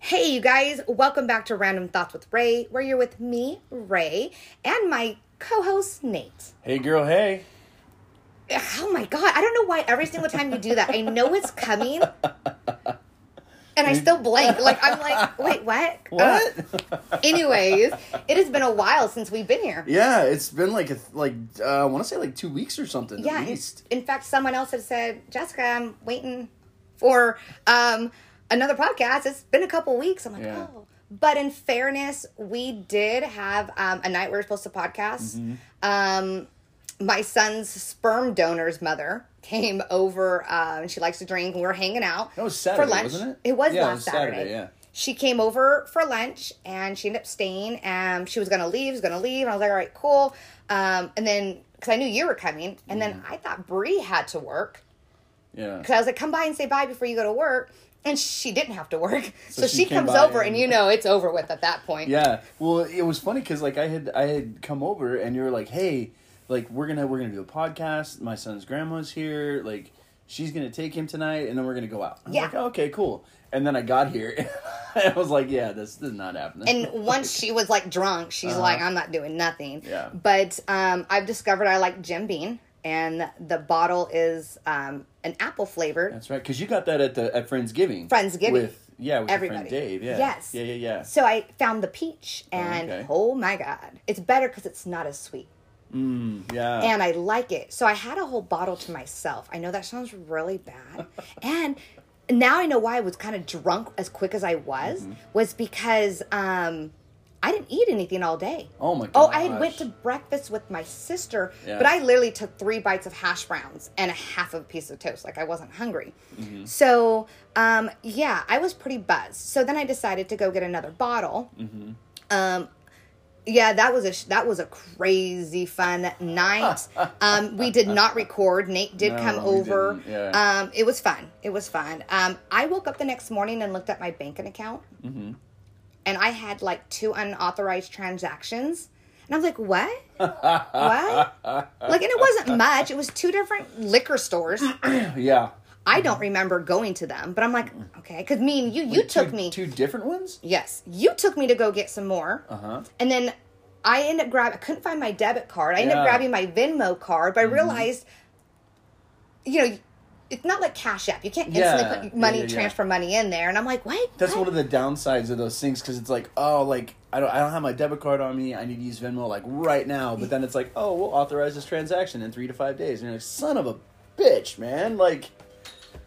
Hey, you guys, welcome back to Random Thoughts with Ray, where you're with me, Ray, and my co host, Nate. Hey, girl, hey. Oh my God, I don't know why every single time you do that, I know it's coming, and I still blank. Like, I'm like, wait, what? What? Uh, anyways, it has been a while since we've been here. yeah, it's been like a like uh, I want to say like two weeks or something. Yeah, at in, least. in fact, someone else had said, Jessica, I'm waiting for um, another podcast. It's been a couple weeks. I'm like, Yeah. oh. But in fairness, we did have um, a night we were supposed to podcast. Mm-hmm. Um, my son's sperm donor's mother came over uh, and she likes to drink. And we were hanging out That was Saturday, for lunch. wasn't it? It was Yeah, it last was Saturday. Saturday, yeah. She came over for lunch and she ended up staying. And she was gonna leave. Was gonna leave. And I was like, all right, cool. Um, and then because I knew you were coming, and then Mm-hmm. I thought Bree had to work Yeah. because I was like, come by and say bye before you go to work. And she didn't have to work, so, So she, she comes over, and, and- you know it's over with at that point. Yeah. Well, it was funny because like I had I had come over and you were like, hey, like we're gonna we're gonna do a podcast. My son's grandma's here. Like she's gonna take him tonight, and then we're gonna go out. Yeah. Like, "Oh, okay, cool. And then I got here, I was like, yeah, this, this is not happening. And once she was like drunk, she's like, I'm not doing nothing. Uh-huh. Yeah. But um, I've discovered I like Jim Beam, and the bottle is um, an apple flavored. That's right, because you got that at the at Friendsgiving. Friendsgiving. with yeah with Everybody. your friend Dave. Yeah. Yes. Yeah, yeah, yeah. So I found the peach, and okay. oh my god, it's better because it's not as sweet. Mm, yeah. and I like it. So I had a whole bottle to myself. I know that sounds really bad. and now I know why I was kind of drunk as quick as I was Mm-hmm. was because um I didn't eat anything all day. oh my god. Oh, I had went to breakfast with my sister, Yeah. but I literally took three bites of hash browns and a half of a piece of toast. Like I wasn't hungry. Mm-hmm. So, um, yeah, I was pretty buzzed. So then I decided to go get another bottle. Mm-hmm. Um, yeah, that was a sh- that was a crazy fun night. um, we did not record. Nate did No, come over. yeah. Um, it was fun. It was fun. Um, I woke up the next morning and looked at my banking account, Mm-hmm. And I had like two unauthorized transactions. And I was like, "What? what?" Like, and it wasn't much. It was two different liquor stores. yeah. I don't remember going to them, but I'm like, okay, because me and you, you took two, me. two different ones. Yes, you took me to go get some more. Uh huh. And then I ended up grabbing, I couldn't find my debit card. I ended up grabbing Mm-hmm. my Venmo card, but I realized, you know, it's not like Cash App. You can't instantly Yeah. put money, Yeah, yeah, transfer money in there. And I'm like, what? That's What? one of the downsides of those things because it's like, oh, like I don't, I don't have my debit card on me. I need to use Venmo like right now. But then it's like, oh, we'll authorize this transaction in three to five days. And you're like, son of a bitch, man. Like,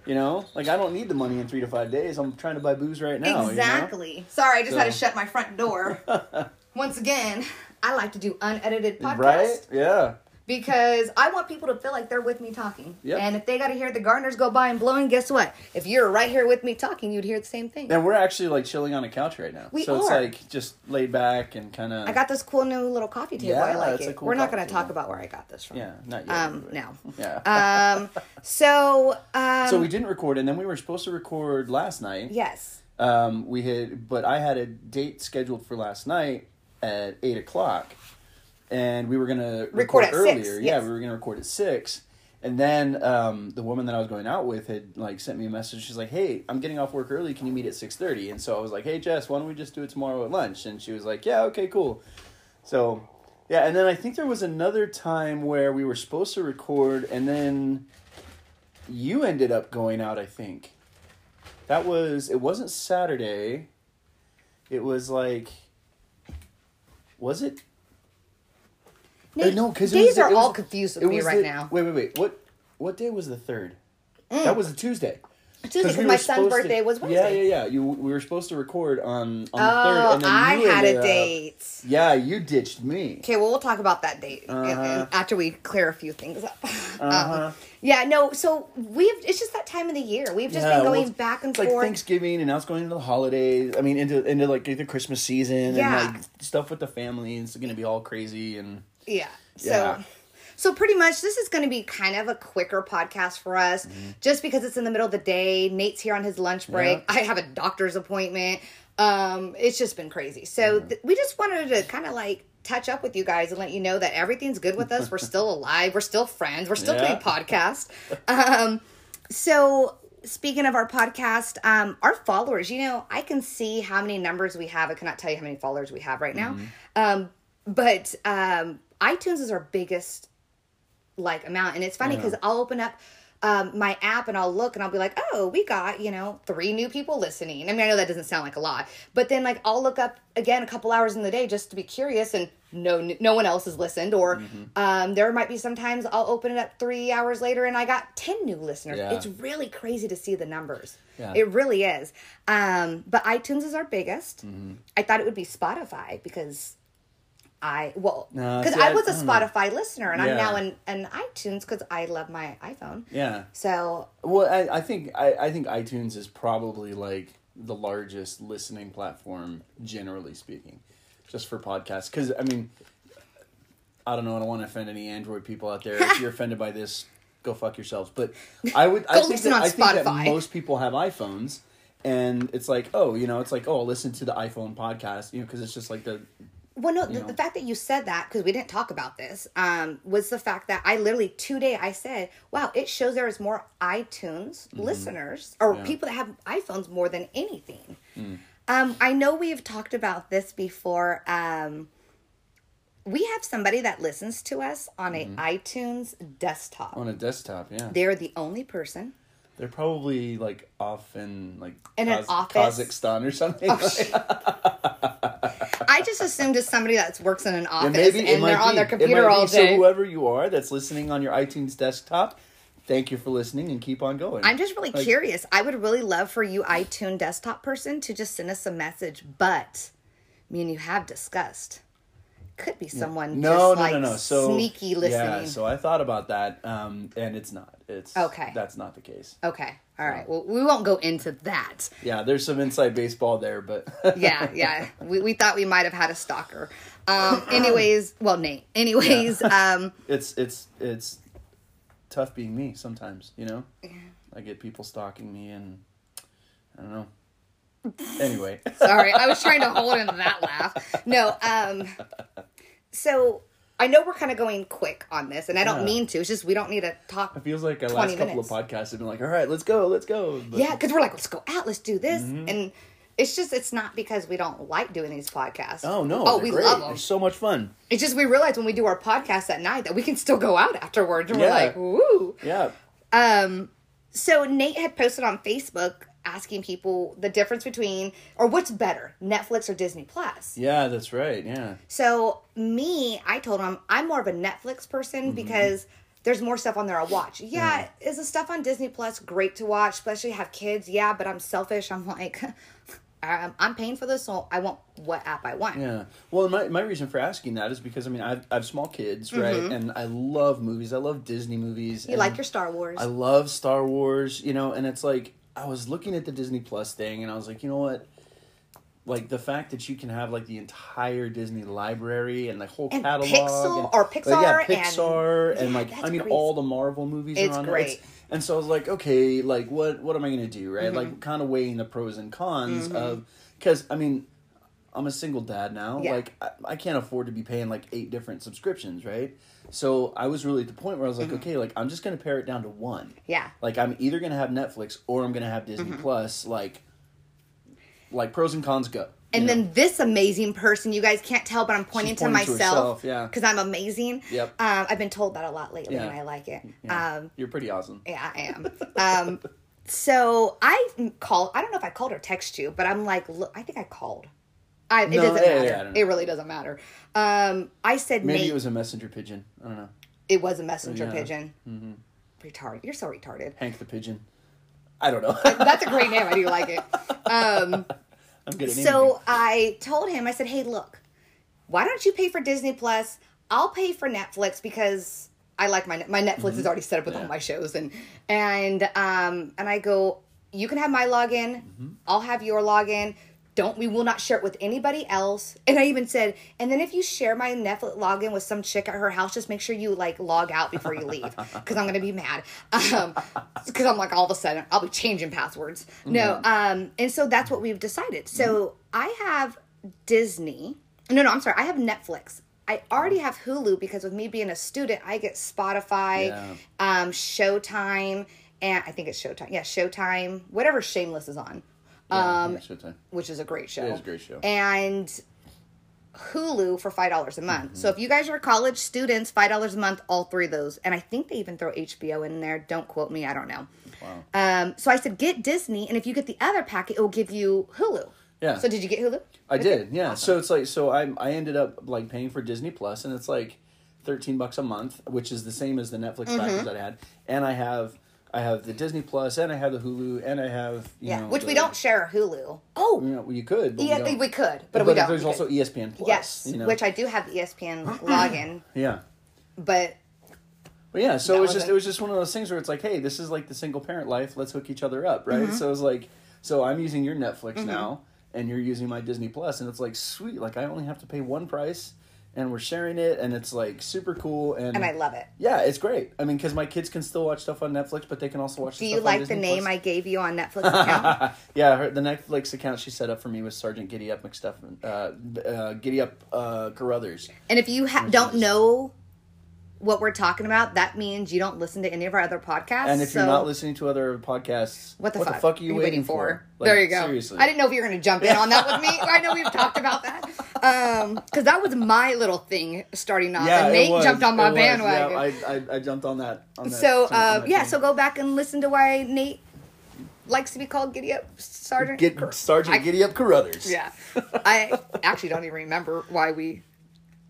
you know, like I don't need the money in three to five days. I'm trying to buy booze right now. you know? Exactly. Sorry, I just had to shut my front door. Once again, I like to do unedited podcasts. Right? Yeah. Because I want people to feel like they're with me talking. Yep. And if they got to hear the gardeners go by and blowing, guess what? If you're right here with me talking, you'd hear the same thing. And we're actually like chilling on a couch right now. We so it's like just laid back and kind of. I got this cool new little coffee table. I Yeah, like it's a it. cool We're not going to talk about where I got this from. Yeah, not yet. Um, no. Yeah. Um, so, um, so we didn't record, and then we were supposed to record last night. yes. Um, we had, but I had a date scheduled for last night at eight o'clock, and we were gonna Record record, earlier. six, Yeah, yes. we were gonna record at six, and then um, the woman that I was going out with had like sent me a message. She's like, "Hey, I'm getting off work early. Can you meet at 6.30? And so I was like, "Hey, Jess, why don't we just do it tomorrow at lunch?" And she was like, "Yeah, okay, cool." So. Yeah, and then I think there was another time where we were supposed to record, and then you ended up going out. I think that was it. Wasn't Saturday. It was like, was it? Uh, no, because these are all confused with it me right the- now. Wait, wait, wait. What what day was the third? That was a Tuesday. Tuesday, because we my son's supposed to- birthday was Yeah, Wednesday. yeah, yeah. You we were supposed to record on on the third, Oh, and then I you had a up- date. yeah, you ditched me. Okay, well, we'll talk about that date and Uh-huh. after we clear a few things up. Uh-huh. Um, yeah, no, so we've, it's just that time of the year. We've just Yeah, been going it's- back and It's like forth. Thanksgiving, and now it's going into the holidays. I mean, into into like the Christmas season, Yeah. and like stuff with the family. It's going to be all crazy, and Yeah. So Yeah. so pretty much this is going to be kind of a quicker podcast for us Mm-hmm. just because it's in the middle of the day. Nate's here on his lunch break. Yeah. I have a doctor's appointment. Um it's just been crazy. So Mm-hmm. th- we just wanted to kind of like touch up with you guys and let you know that everything's good with us. We're still alive. We're still friends. We're still Yeah. doing podcast. Um so speaking of our podcast, um, our followers, you know, I can see how many numbers we have. I cannot tell you how many followers we have right now. Um, but um, iTunes is our biggest like amount, and it's funny because I'll open up. Um, my app and I'll look and I'll be like, oh, we got, you know, three new people listening. I mean, I know that doesn't sound like a lot, but then like I'll look up again a couple hours in the day just to be curious and no, no one else has listened. Or um, there might be sometimes I'll open it up three hours later and I got 10 new listeners. Yeah. It's really crazy to see the numbers. Yeah. It really is. Um, but iTunes is our biggest. Mm-hmm. I thought it would be Spotify because I well because see, I I- was a don't know. Spotify listener and I'm now in, in iTunes because I love my iPhone. Yeah. So Well, I, I think I, I think iTunes is probably like the largest listening platform, generally speaking, just for podcasts. Because I mean, I don't know. I don't want to offend any Android people out there. if you're offended by this, go fuck yourselves. But I would. I think listen that, on I think that Spotify. most people have iPhones, and it's like, oh, you know, it's like, oh, I'll listen to the iPhone podcast, you know, because it's just like the Well, no, the, the fact that you said that because we didn't talk about this um, was the fact that I literally today I said, "Wow, it shows there is more iTunes listeners or Mm-hmm. Yeah. Mm. people that have iPhones more than anything." Um, I know we have talked about this before. Um, we have somebody that listens to us on Mm-hmm. a iTunes desktop. on a desktop. Yeah, They're the only person. They're probably like off in like In an Kaz- office? Kazakhstan or something. Oh, I just assumed it's somebody that works in an office maybe and they're on be. their computer all So whoever you are that's listening on your iTunes desktop, thank you for listening and keep on going. I'm just really Like- curious. I would really love for you, iTunes desktop person, to just send us a message. But me and you have discussed. Could be someone no, just no, like no, no. So sneaky listening. Yeah, so I thought about that, um, and it's not. It's Okay. That's not the case. okay. All right. Well, we won't go into that. Yeah, there's some inside baseball there, but Yeah, yeah. We, we thought we might have had a stalker. Um, anyways, well, Nate. Anyways, um, it's it's it's tough being me sometimes. You know, I get people stalking me, and I don't know. Anyway, Sorry, I was trying to hold in that laugh. No, um so I know we're kind of going quick on this, and I don't Yeah. mean to. It's just we don't need to talk. it feels like our 20 last couple minutes. of podcasts have been like, all right, let's go, let's go. But Yeah, because we're like, let's go out, let's do this, Mm-hmm. and it's just it's not because we don't like doing these podcasts. Oh no! Oh, we great. love them. They're so much fun. It's just we realize when we do our podcast at night that we can still go out afterwards, and Yeah. we're like, woo. Yeah. Um, so Nate had posted on Facebook asking people the difference between or what's better, Netflix or Disney Plus. Yeah, that's right. Yeah. So me, I told him I'm more of a Netflix person Mm-hmm. because there's more stuff on there I'll watch. Yeah, is the stuff on Disney Plus great to watch, especially have kids? Yeah, but I'm selfish. I'm like, um, I'm paying for this, so I want what app I want. Yeah. Well, my, my reason for asking that is because I mean I've I have small kids, right? And I love movies. I love Disney movies. Mm-hmm. You like your Star Wars? I love Star Wars, you know, and it's like I was looking at the Disney Plus thing and I was like, you know what? Like the fact that you can have like the entire Disney library and the whole And catalog Pixel- and, or like, Pixar yeah, and- Pixar and, Yeah, like I mean great. all the Marvel movies It's are on there. great. and so I was like, okay, like what what am I gonna do, right? Mm-hmm. Like kind of weighing the pros and cons of because I mean I'm a single dad now. Yeah. Like I, I can't afford to be paying like eight different subscriptions, right? So I was really at the point where I was like, okay, like I'm just gonna pare it down to one. Mm-hmm. Yeah. Like I'm either gonna have Netflix or I'm gonna have Disney Mm-hmm. Plus. Like, like pros and cons go. And know? then this amazing person, you guys can't tell, but I'm pointing, to pointing to myself herself, yeah. because I'm amazing. Yep. Um, I've been told that a lot lately, Yeah. and I like it. Yeah. Um, you're pretty awesome. yeah, I am. um, so I called. I don't know if I called or text you, but I'm like, look, I think I called. I, it No, doesn't yeah, matter. yeah, it really doesn't matter. Um, I said Maybe Nate. it was a messenger pigeon. I don't know. It was a messenger Yeah. pigeon. Retarded. You're so retarded. Hank the pigeon. I don't know. That's a great name. I do like it. Um, I'm good at so I told him, I said, hey, look, why don't you pay for Disney Plus? I'll pay for Netflix because I like my my Netflix is already set up with all my shows and and um and I go, you can have my login, I'll have your login. Don't we will not share it with anybody else. And I even said, and then if you share my Netflix login with some chick at her house, just make sure you like log out before you leave because I'm gonna be mad. Um, because I'm like all of a sudden I'll be changing passwords. No, um, and so that's what we've decided. So I have Disney. No, no, I'm sorry. I have Netflix. I already have Hulu because with me being a student, I get Spotify, Yeah. um, Showtime, and I think it's Showtime. Yeah, Showtime. Whatever Shameless is on, Yeah, um, Showtime. which is a great show. It is a great show. And Hulu for five dollars a month. Mm-hmm. So if you guys are college students, five dollars a month, all three of those. And I think they even throw HBO in there. Don't quote me. I don't know. Wow. Um, so I said get Disney, and if you get the other packet, it will give you Hulu. Yeah. So did you get Hulu? I did, yeah. So it's like so I I ended up like paying for Disney Plus, and it's like thirteen bucks a month, which is the same as the Netflix Mm-hmm. package that I had, and I have I have the Disney Plus, and I have the Hulu, and I have you Yeah. know, Which we don't share Hulu. Oh, You know, you could, but yeah, we, don't. we could, but, we don't. there's We also could. ESPN Plus. yes, you know? which I do have the ESPN login, yeah. but But yeah, so it was just it. it was just one of those things where it's like, hey, this is like the single parent life. Let's hook each other up, right? Mm-hmm. So it's like, so I'm using your Netflix now, and you're using my Disney Plus, and it's like sweet. Like I only have to pay one price, and we're sharing it, and it's like super cool, and and I love it. yeah, it's great. I mean, because my kids can still watch stuff on Netflix, but they can also watch. Do the you like the name Plus. I gave you on Netflix account? yeah, her, the Netflix account she set up for me was Sergeant Giddy Up McStuffin, uh, uh, Giddy Up uh, Carruthers. and if you ha- don't know what we're talking about, that means you don't listen to any of our other podcasts. And if so you're not listening to other podcasts, what the, fuck? are you waiting, for? Like, there you go. Seriously. I didn't know if you were going to jump in on that with me. I know we've talked about that because that was my little thing starting off, Yeah, and Nate was, jumped on my bandwagon. Yeah, I, I, I jumped on that. On that so on uh, that yeah, train. so go back and listen to why Nate likes to be called Giddy Up Sergeant. get Sergeant I- Giddy Up Carruthers. Yeah, I actually don't even remember why we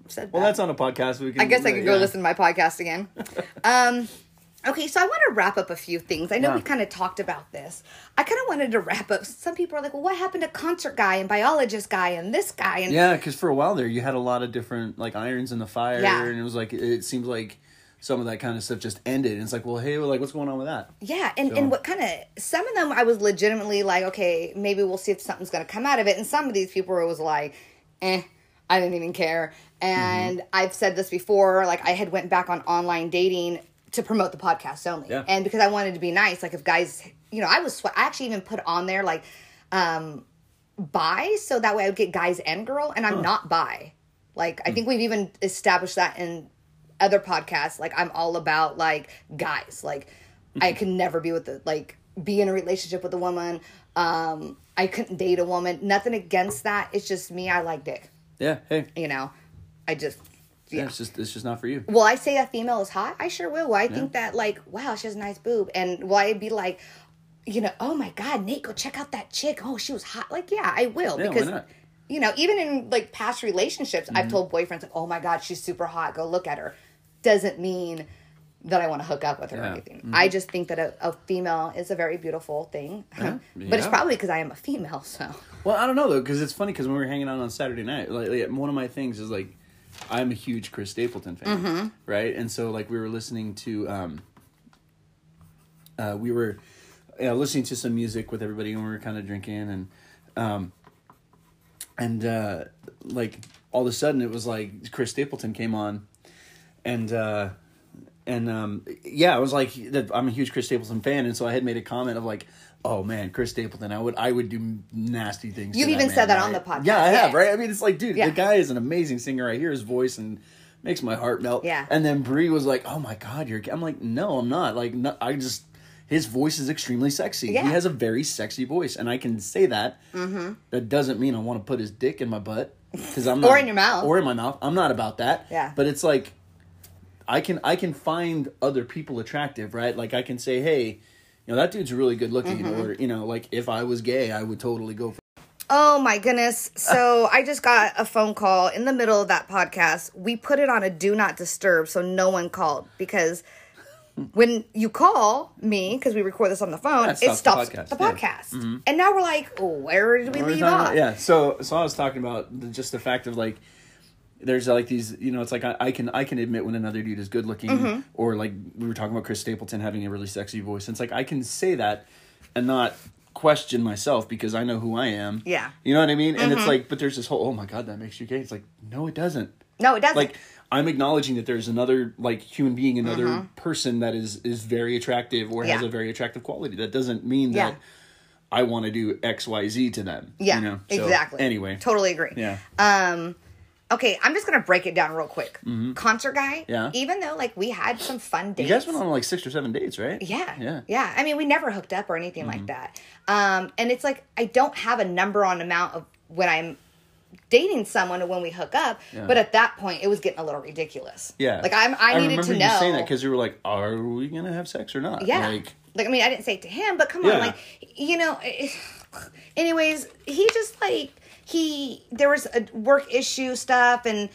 said Well, that. that's on a podcast. We can. I guess I could go listen to my podcast again. um, okay, so I want to wrap up a few things. I know Yeah. we kind of talked about this. I kind of wanted to wrap up. Some people are like, "Well, what happened to concert guy and biologist guy and this guy?" And Yeah, because for a while there, you had a lot of different like irons in the fire, Yeah. and it was like it seems like some of that kind of stuff just ended. And it's like, well, hey, well, like what's going on with that? Yeah, and, So- and what kind of some of them I was legitimately like, okay, maybe we'll see if something's gonna come out of it. And some of these people were was like, eh, I didn't even care. And Mm-hmm. I've said this before, like I had went back on online dating to promote the podcast only, Yeah. and because I wanted to be nice. Like if guys, you know, I was I actually even put on there like, um, bi, so that way I would get guys and girl, and I'm not bi. Like I think we've even established that in other podcasts. Like I'm all about like guys. Like I could never be with the like be in a relationship with a woman. Um, I couldn't date a woman. Nothing against that. It's just me. I like dick. Yeah, hey, You know, I just yeah, it's just it's just not for you. will I say a female is hot? I sure will. Will I think that like, wow, she has a nice boob, and will I be like, you know, oh my god, Nate, go check out that chick. Oh, she was hot. Like, yeah, I will Yeah, because. You know, even in like past relationships, I've Mm-hmm. told boyfriends like, "Oh my god, she's super hot. Go look at her." Doesn't mean that I want to hook up with her or Yeah. Mm-hmm. anything. I just think that a, a female is a very beautiful thing, but it's probably because I am a female. So Well, I don't know though, because it's funny because when we were hanging out on Saturday night, like, like, one of my things is like, I'm a huge Chris Stapleton fan, Mm-hmm. right? And so like we were listening to, um, uh, we were, you know, listening to some music with everybody, and we were kind of drinking, and, um, and uh, like all of a sudden it was like Chris Stapleton came on, and. uh and um, yeah, I was like, that- I'm a huge Chris Stapleton fan, and so I had made a comment of like, "Oh man, Chris Stapleton, I would, I would do nasty things." You've even man, said that right? on the podcast, Yeah, I have, yeah. right? I mean, it's like, dude, Yeah. the guy is an amazing singer. I hear his voice and makes my heart melt. Yeah. And then Bree was like, "Oh my god, you're," I'm like, "No, I'm not." Like, no, I just. His voice is extremely sexy. Yeah. He has a very sexy voice, and I can say that. Mm-hmm. That doesn't mean I want to put his dick in my butt because I'm not, Or in your mouth. or in my mouth. I'm not about that. Yeah. But it's like I can I can find other people attractive, right? Like I can say, hey, you know that dude's really good looking, Mm-hmm. or you know, like if I was gay, I would totally go for. Oh my goodness. So I just got a phone call in the middle of that podcast. We put it on a do not disturb so no one called because when you call me, because we record this on the phone, it stops stops the podcast, the yeah. Mm-hmm. And now we're like, where did we we leave off? about? Yeah. So so I was talking about the, just the fact of like. There's like these, you know, it's like I, I can I can admit when another dude is good looking, Mm-hmm. or like we were talking about Chris Stapleton having a really sexy voice. And it's like I can say that and not question myself because I know who I am. Yeah. you know what I mean. And it's like, but there's this whole, oh my god, that makes you gay. It's like, no, it doesn't. No, it doesn't. like I'm acknowledging that there's another like human being, another person that is is very attractive or has Mm-hmm. A very attractive quality. That doesn't mean Yeah. that I want to do X Y Z to them. yeah, you know? So, exactly. Anyway, Totally agree. yeah, Um, okay, I'm just gonna break it down real quick. Concert guy. Mm-hmm. Yeah. Even though like we had some fun dates. You guys went on like six or seven dates, right? Yeah. Yeah. Mm-hmm. Yeah. I mean, we never hooked up or anything like that. Um, and it's like I don't have a number on amount of when I'm dating someone or when we hook up, Yeah. but at that point it was getting a little ridiculous. Yeah. Like I'm I, needed remember to you know. saying that because you were like, "Are we gonna have sex or not?" Yeah. Like, Like, I mean, I didn't say it to him, but come Yeah. on, like, you know. anyways, he just like he there was a work issue stuff and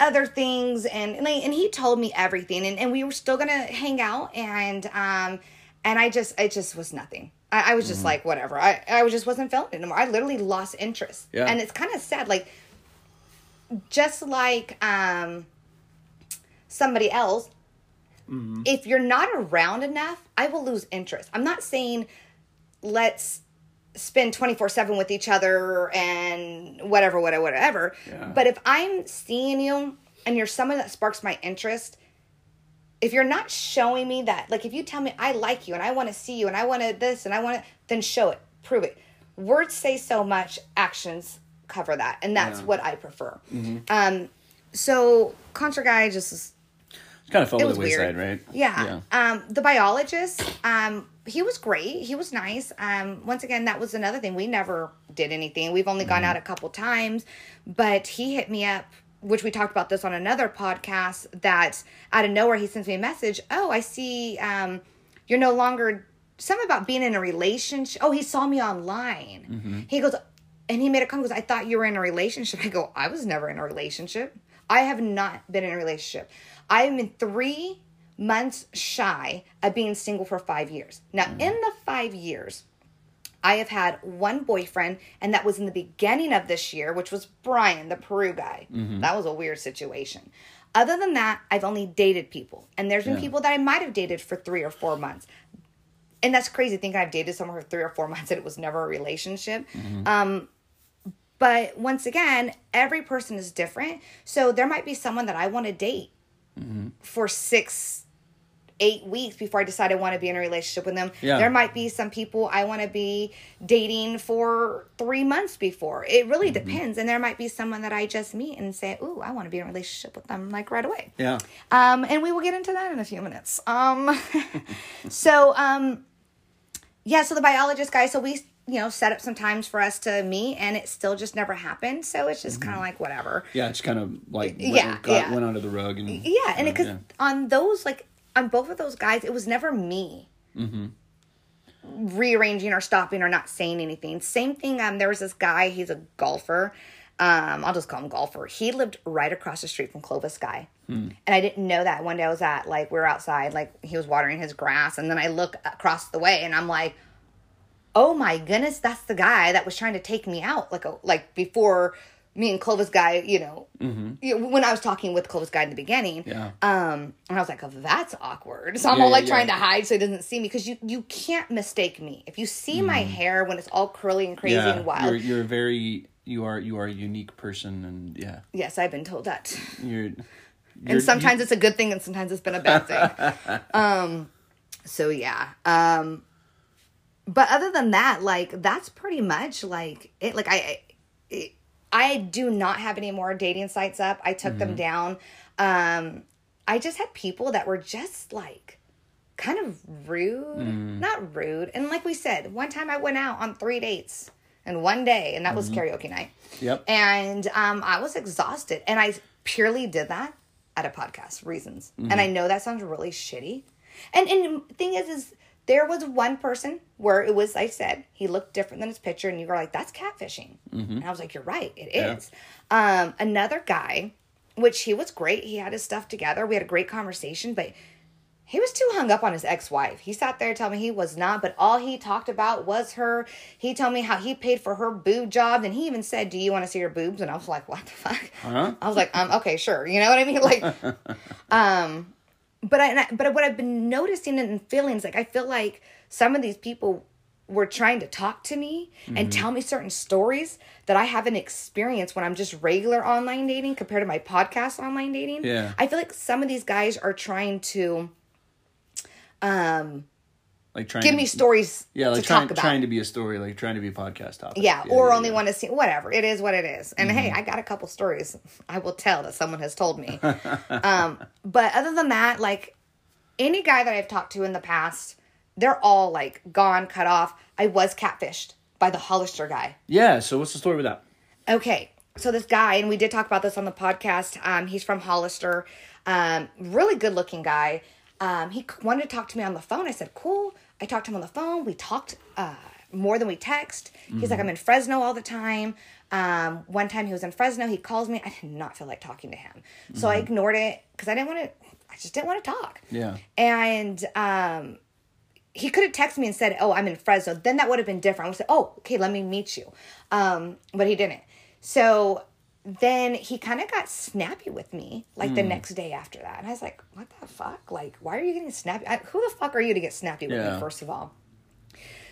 other things, and and, like, and he told me everything, and, and we were still gonna hang out, and um, and I just it just was nothing. I, I was Mm-hmm. just like whatever. I I just wasn't feeling it anymore. I literally lost interest, Yeah. and it's kind of sad, like just like um somebody else if you're not around enough, I will lose interest. I'm not saying let's spend 24 7 with each other and whatever, whatever, whatever. Yeah. But if I'm seeing you and you're someone that sparks my interest, if you're not showing me that, like if you tell me I like you and I want to see you and I want to this and I want to, then show it, prove it. Words say so much, actions cover that. And that's Yeah. what I prefer. Um, so, Concert Guy just is it kind of fell it to the wayside, weird. right? Yeah. Um, the biologist, um, he was great. He was nice. Um, once again, that was another thing. We never did anything. We've only Mm-hmm. gone out a couple times, but he hit me up, which we talked about this on another podcast. That out of nowhere, he sends me a message. Oh, I see. Um, you're no longer something about being in a relationship. Oh, he saw me online. Mm-hmm. He goes, and he made a comment. Goes, I thought you were in a relationship. I go, I was never in a relationship. I have not been in a relationship. I'm in three months shy of being single for five years. Now, mm. in the five years, I have had one boyfriend, and that was in the beginning of this year, which was Brian, the Peru guy. Mm-hmm. That was a weird situation. Other than that, I've only dated people, and there's been Yeah. people that I might have dated for three or four months. And that's crazy thinking I've dated someone for three or four months and it was never a relationship. Mm-hmm. Um, but once again, every person is different. So there might be someone that I want to date for six, eight weeks before I decide I want to be in a relationship with them. Yeah. There might be some people I want to be dating for three months before. It really depends. And there might be someone that I just meet and say, Ooh, I want to be in a relationship with them like right away. Yeah. Um, and we will get into that in a few minutes. Um, so, um, yeah, so the biologist guy, so we, you know, set up some times for us to meet and it still just never happened. So it's just kind of like whatever. Yeah, it's kind of like went, Yeah, got, yeah. went under the rug and Yeah. And uh, because yeah. on those, like, on both of those guys, it was never me. Rearranging or stopping or not saying anything. Same thing. Um, there was this guy. He's a golfer. Um, I'll just call him golfer. He lived right across the street from Clovis guy, and I didn't know that. One day I was at like we were outside, like he was watering his grass, and then I look across the way, and I'm like, "Oh my goodness, that's the guy that was trying to take me out." Like a, like before me and Clovis guy, you know, you know, when I was talking with Clovis guy in the beginning, Yeah. um, and I was like, oh, that's awkward. So I'm Yeah, all like yeah, trying to hide so he doesn't see me because you you can't mistake me. If you see my hair when it's all curly and crazy Mm. and wild, you're you're a very you are you are a unique person and yeah, yes, I've been told that. you're. you're and sometimes it's a good thing, and sometimes it's been a bad thing. um, so yeah. Um, but other than that, like that's pretty much like it. Like I, I, I do not have any more dating sites up. I took them down. Um, I just had people that were just like kind of rude, not rude. And like we said, one time I went out on three dates in one day, and that was karaoke night. Yep. And um, I was exhausted, and I purely did that at a podcast reasons. And I know that sounds really shitty. And and thing is, is there was one person where it was I said he looked different than his picture, and you were like, "That's catfishing," and I was like, "You're right, it Yeah. is." Um, another guy, which he was great. He had his stuff together. We had a great conversation, but he was too hung up on his ex-wife. He sat there telling me he was not, but all he talked about was her. He told me how he paid for her boob job, and he even said, "Do you want to see her boobs?" And I was like, "What the fuck?" Huh? I was like, "Um, okay, sure." You know what I mean? Like, um, but I, but what I've been noticing and feeling is like I feel like some of these people were trying to talk to me Mm-hmm. and tell me certain stories that I haven't experienced when I'm just regular online dating compared to my podcast online dating. Yeah. I feel like some of these guys are trying to um like trying give me stories yeah like to trying talk about. trying to be a story like trying to be a podcast topic yeah, or yeah, only yeah. want to see whatever it is what it is and hey Mm-hmm. i got a couple stories i will tell that someone has told me um but other than that like any guy that i've talked to in the past they're all like gone cut off i was catfished by the hollister guy yeah so what's the story with that Okay, so this guy, and we did talk about this on the podcast. Um, he's from Hollister, um, really good looking guy. Um, he wanted to talk to me on the phone. I said, "Cool." I talked to him on the phone. We talked uh, more than we text. He's like, "I'm in Fresno all the time." Um, one time he was in Fresno. He calls me. I did not feel like talking to him, so I ignored it because I didn't want to. I just didn't want to talk. Yeah. And um, he could have texted me and said, "Oh, I'm in Fresno." Then that would have been different. I would say, "Oh, okay, let me meet you," um, but he didn't. So then he kind of got snappy with me, like the next day after that, and I was like, "What the fuck? Like, why are you getting snappy? I, who the fuck are you to get snappy with Yeah. me? First of all."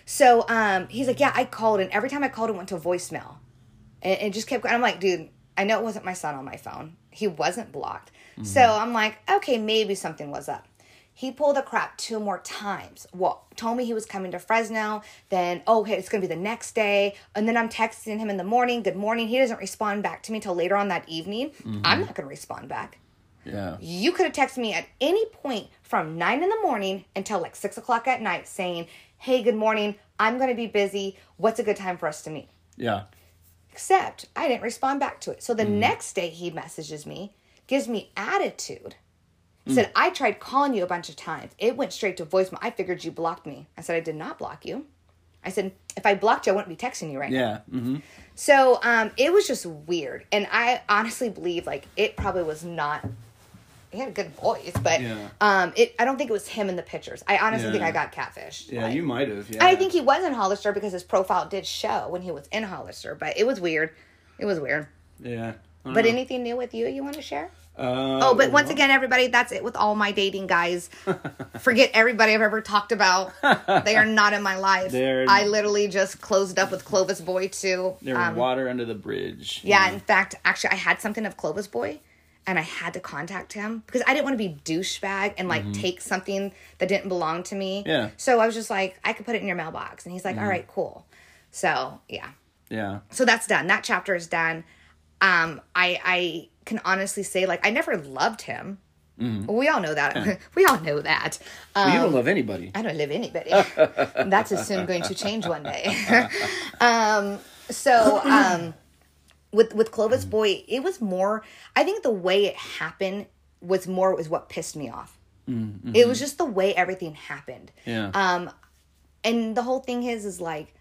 So um, he's like, "Yeah, I called, and every time I called, it went to voicemail." and it just kept going. I'm like, dude, I know it wasn't my son on my phone. He wasn't blocked. So I'm like, okay, maybe something was up. He pulled the crap two more times. Well, told me he was coming to Fresno. Then, oh, okay, it's gonna be the next day. And then I'm texting him in the morning. Good morning. He doesn't respond back to me till later on that evening. Mm-hmm. I'm not gonna respond back. yeah You could have texted me at any point from nine in the morning until like six o'clock at night saying, hey, good morning. I'm gonna be busy. What's a good time for us to meet? yeah Except I didn't respond back to it. So the mm. next day he messages me, gives me attitude. Said, I tried calling you a bunch of times. It went straight to voicemail. I figured you blocked me. I said, I did not block you. I said, if I blocked you, I wouldn't be texting you right now. yeah mm-hmm. So um, it was just weird. And I honestly believe like it probably was not he had a good voice, but Yeah. um it I don't think it was him in the pictures. I honestly think I got catfished. yeah Like- you might have yeah I think he was in Hollister because his profile did show when he was in Hollister, but it was weird. It was weird. yeah But know. anything new with you you want to share? Uh, Oh, but once again, everybody, that's it with all my dating guys. Forget everybody I've ever talked about. They are not in my life. They're- I literally just closed up with Clovis Boy too. They're Um, water under the bridge. yeah, in fact, actually, I had something of Clovis Boy, and I had to contact him because I didn't want to be douchebag and like take something that didn't belong to me. Mm-hmm. Yeah. So I was just like, I could put it in your mailbox, and he's like, "All right, cool. So yeah, Yeah. so that's done. That chapter is done. Um, I I can honestly say like I never loved him. We all know that. we all know that. Um, But you don't love anybody. I don't love anybody. That's soon going to change one day. um, so um, with with Clovis Boy, it was more. I think the way it happened was more was what pissed me off. It was just the way everything happened. Yeah. Um, and the whole thing is is like,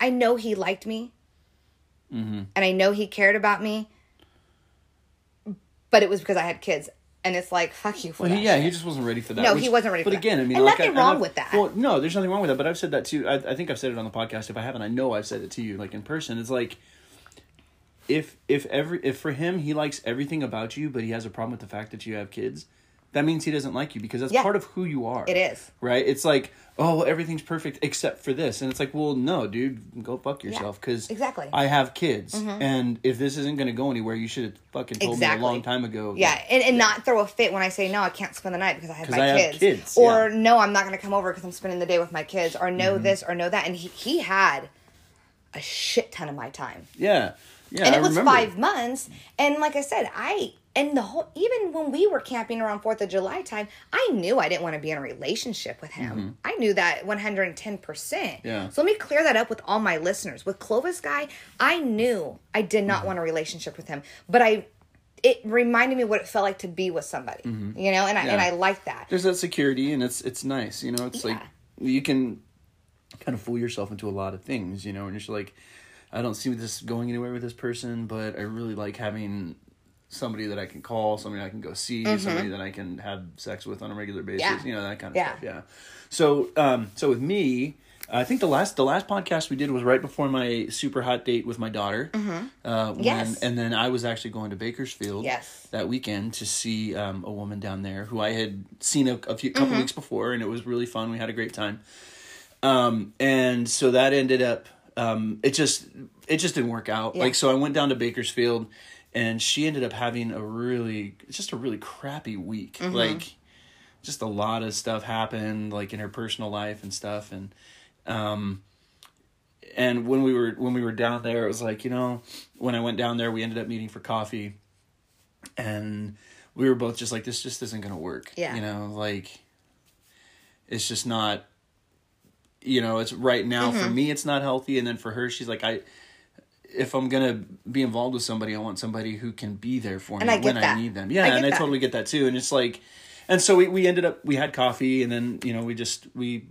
I know he liked me, and I know he cared about me, but it was because I had kids, and it's like fuck you for Well, that. yeah, shit. he just wasn't ready for that. No, he wasn't ready But for that. again, I mean, And like, nothing I- wrong with that. Well, no, there's nothing wrong with that. But I've said that too. I, I think I've said it on the podcast. If I haven't, I know I've said it to you, like in person. It's like if if every if for him he likes everything about you, but he has a problem with the fact that you have kids. That means he doesn't like you because that's Yeah. part of who you are. It is. right. It's like, oh, everything's perfect except for this, and it's like, well, no, dude, go fuck yourself because exactly. I have kids, and if this isn't going to go anywhere, you should have fucking told me Exactly. a long time ago. Yeah, and, and not throw a fit when I say no, I can't spend the night because I have my I have kids. kids, or yeah. Mm-hmm. no, I'm not going to come over because I'm spending the day with my kids. Or no, this or no that. And he, he had a shit ton of my time, yeah, yeah. and I it was remember. five months. And like I said, I and the whole even when we were camping around Fourth of July time, I knew I didn't want to be in a relationship with him. I knew that 110. percent Mm-hmm. Yeah. So let me clear that up with all my listeners. With Clovis guy, I knew I did Mm-hmm. not want a relationship with him, but I. It reminded me what it felt like to be with somebody, you know, and I and Mm-hmm. I like that. There's that security, and it's it's nice. You know, it's like you can kind of fool yourself into a lot of things. You know, and you're just like, I don't see this going anywhere with this person, but I really like having somebody that I can call, somebody I can go see, somebody that I can have sex with on a regular basis. Mm-hmm. Yeah. You know, that kind of Yeah. stuff. Yeah. So, um, so with me. I think the last the last podcast we did was right before my super hot date with my daughter. Uh, when, Mm-hmm. Yes. and then I was actually going to Bakersfield Yes. that weekend to see um, a woman down there who I had seen a, a few couple Mm-hmm. weeks before, and it was really fun. We had a great time, um, and so that ended up um, it just it just didn't work out. Yeah. Like so, I went down to Bakersfield, and she ended up having a really just a really crappy week. Mm-hmm. Like just a lot of stuff happened like in her personal life and stuff and um and when we were when we were down there it was like you know when i went down there we ended up meeting for coffee and we were both just like this just isn't gonna work Yeah. you know like it's just not you know it's right now for Mm-hmm. me it's not healthy and then for her she's like i if i'm gonna be involved with somebody i want somebody who can be there for And me I when that. i need them yeah I and i that. totally get that too and it's like and so we, we ended up we had coffee and then you know we just we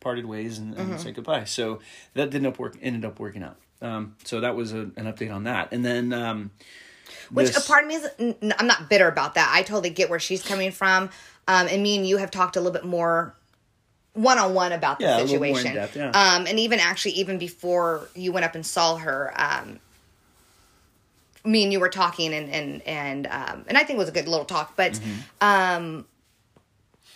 parted ways and, Mm-hmm. said goodbye so that didn't up work ended up working out um so that was a, an update on that and then um Which this- a part of me is, n- I'm not bitter about that. I totally get where she's coming from. Um, and me and you have talked a little bit more one on one about the Yeah, a more in situation. depth, yeah. Um, and even actually, even before you went up and saw her, um, me and you were talking, and and and um, and I think it was a good little talk. But Mm-hmm. um,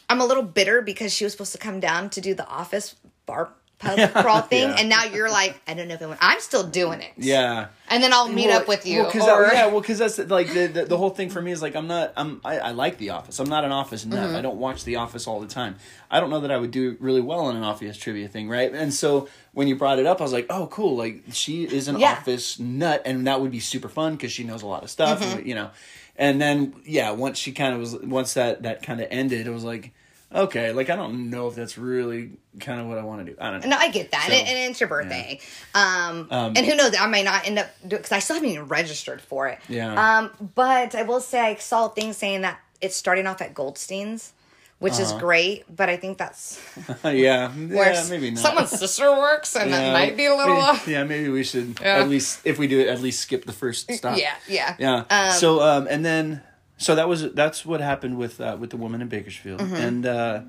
I'm a little bitter because she was supposed to come down to do the office bar pub crawl thing, Yeah. and now you're like, I don't know if it went. I'm still doing it. yeah And then I'll meet Well, up with you. Well, cause or- I, yeah, well, because that's like the, the the whole thing for me is like I'm not I'm I, I like The Office. I'm not an Office nut. Mm-hmm. I don't watch The Office all the time. I don't know that I would do really well on an Office trivia thing, right? And so when you brought it up, I was like, oh, cool. Like she is an Yeah. Office nut, and that would be super fun because she knows a lot of stuff, Mm-hmm. and, you know. And then yeah, once she kind of was once that that kind of ended, it was like. Okay, like I don't know if that's really kind of what I want to do. I don't know. No, I get that, So, and, and it's your birthday. Um, and who knows? I may not end up because I still haven't even registered for it. Yeah. Um, but I will say I saw things saying that it's starting off at Goldstein's, which is great. But I think that's yeah, where yeah, maybe not. someone's sister works, and that might be a little. maybe- off. yeah, maybe we should Yeah. at least if we do it, at least skip the first stop. Yeah, yeah, yeah. Um, so um, and then so that was that's what happened with uh, with the woman in Bakersfield, Mm-hmm. and uh,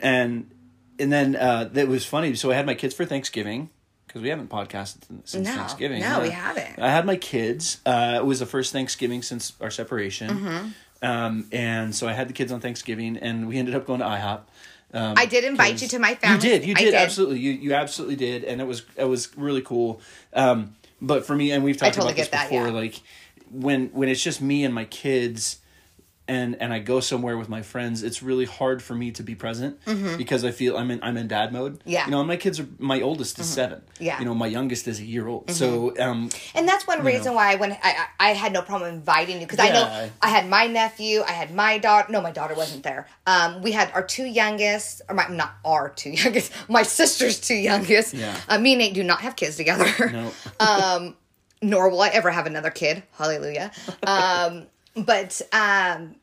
and and then uh, that was funny. So I had my kids for Thanksgiving because we haven't podcasted since No, Thanksgiving. no, we haven't. I had my kids. Uh, it was the first Thanksgiving since our separation. Mm-hmm. Um, and so I had the kids on Thanksgiving, and we ended up going to IHOP. Um, I did invite you to my family. you did. You I did, absolutely. You you absolutely did, and it was it was really cool. Um, but for me, and we've talked totally about this that, before, yeah. like when when it's just me and my kids. And, and I go somewhere with my friends. It's really hard for me to be present because I feel I'm in I'm in dad mode. Mm-hmm. Yeah. Mm-hmm. you know, my kids are my oldest is seven. Yeah. Mm-hmm. you know, my youngest is a year old. So um, And that's one reason why I went. I, I I had no problem inviting you because I know I had my nephew, I had my daughter. No, my daughter wasn't there. Um, we had our two youngest, or my not our two youngest, my sister's two youngest. Yeah. Uh, me and Nate do not have kids together. no, um, nor will I ever have another kid. Hallelujah. Um, but um,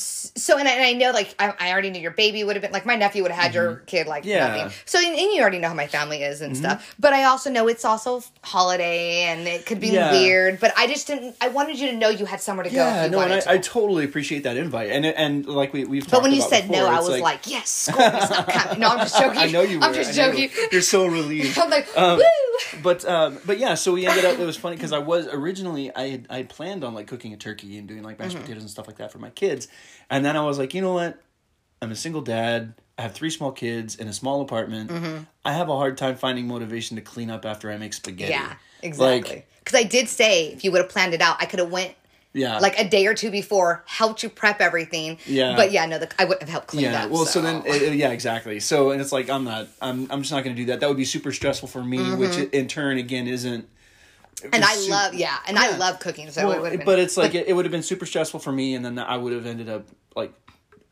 so and I, and I know like I, I already knew your baby would have been like my nephew would have had your kid like Mm-hmm. Yeah. Mm-hmm. nothing. So and, and you already know how my family is and stuff. But I also know it's also holiday and it could be Yeah. weird. But I just didn't. I wanted you to know you had somewhere to go. yeah, no, and I, I totally appreciate that invite, and and like we we've. but when you said no, I was like, yes, Scorpion's not coming. No, I'm just joking. I know you. Were. I'm just joking. You're so relieved. I'm like, Um, woo. but um, but yeah, so we ended up. It was funny because I was originally I had I planned on like cooking a turkey and doing like mashed Mm-hmm. potatoes and stuff like that for my kids, and then I was like, you know what, I'm a single dad. I have three small kids in a small apartment. Mm-hmm. I have a hard time finding motivation to clean up after I make spaghetti. Yeah, exactly. Like, Because I did say if you would have planned it out, I could have went yeah, like a day or two before, helped you prep everything. Yeah. But yeah, no, the, I wouldn't have helped clean yeah. up. Well, so, then uh, yeah, exactly. So and it's like I'm not. I'm I'm just not going to do that. That would be super stressful for me, which in turn again isn't. And I su- love, yeah, and I love cooking, so Well, it would have been. but it's like it, it would have been super stressful for me, and then I would have ended up like,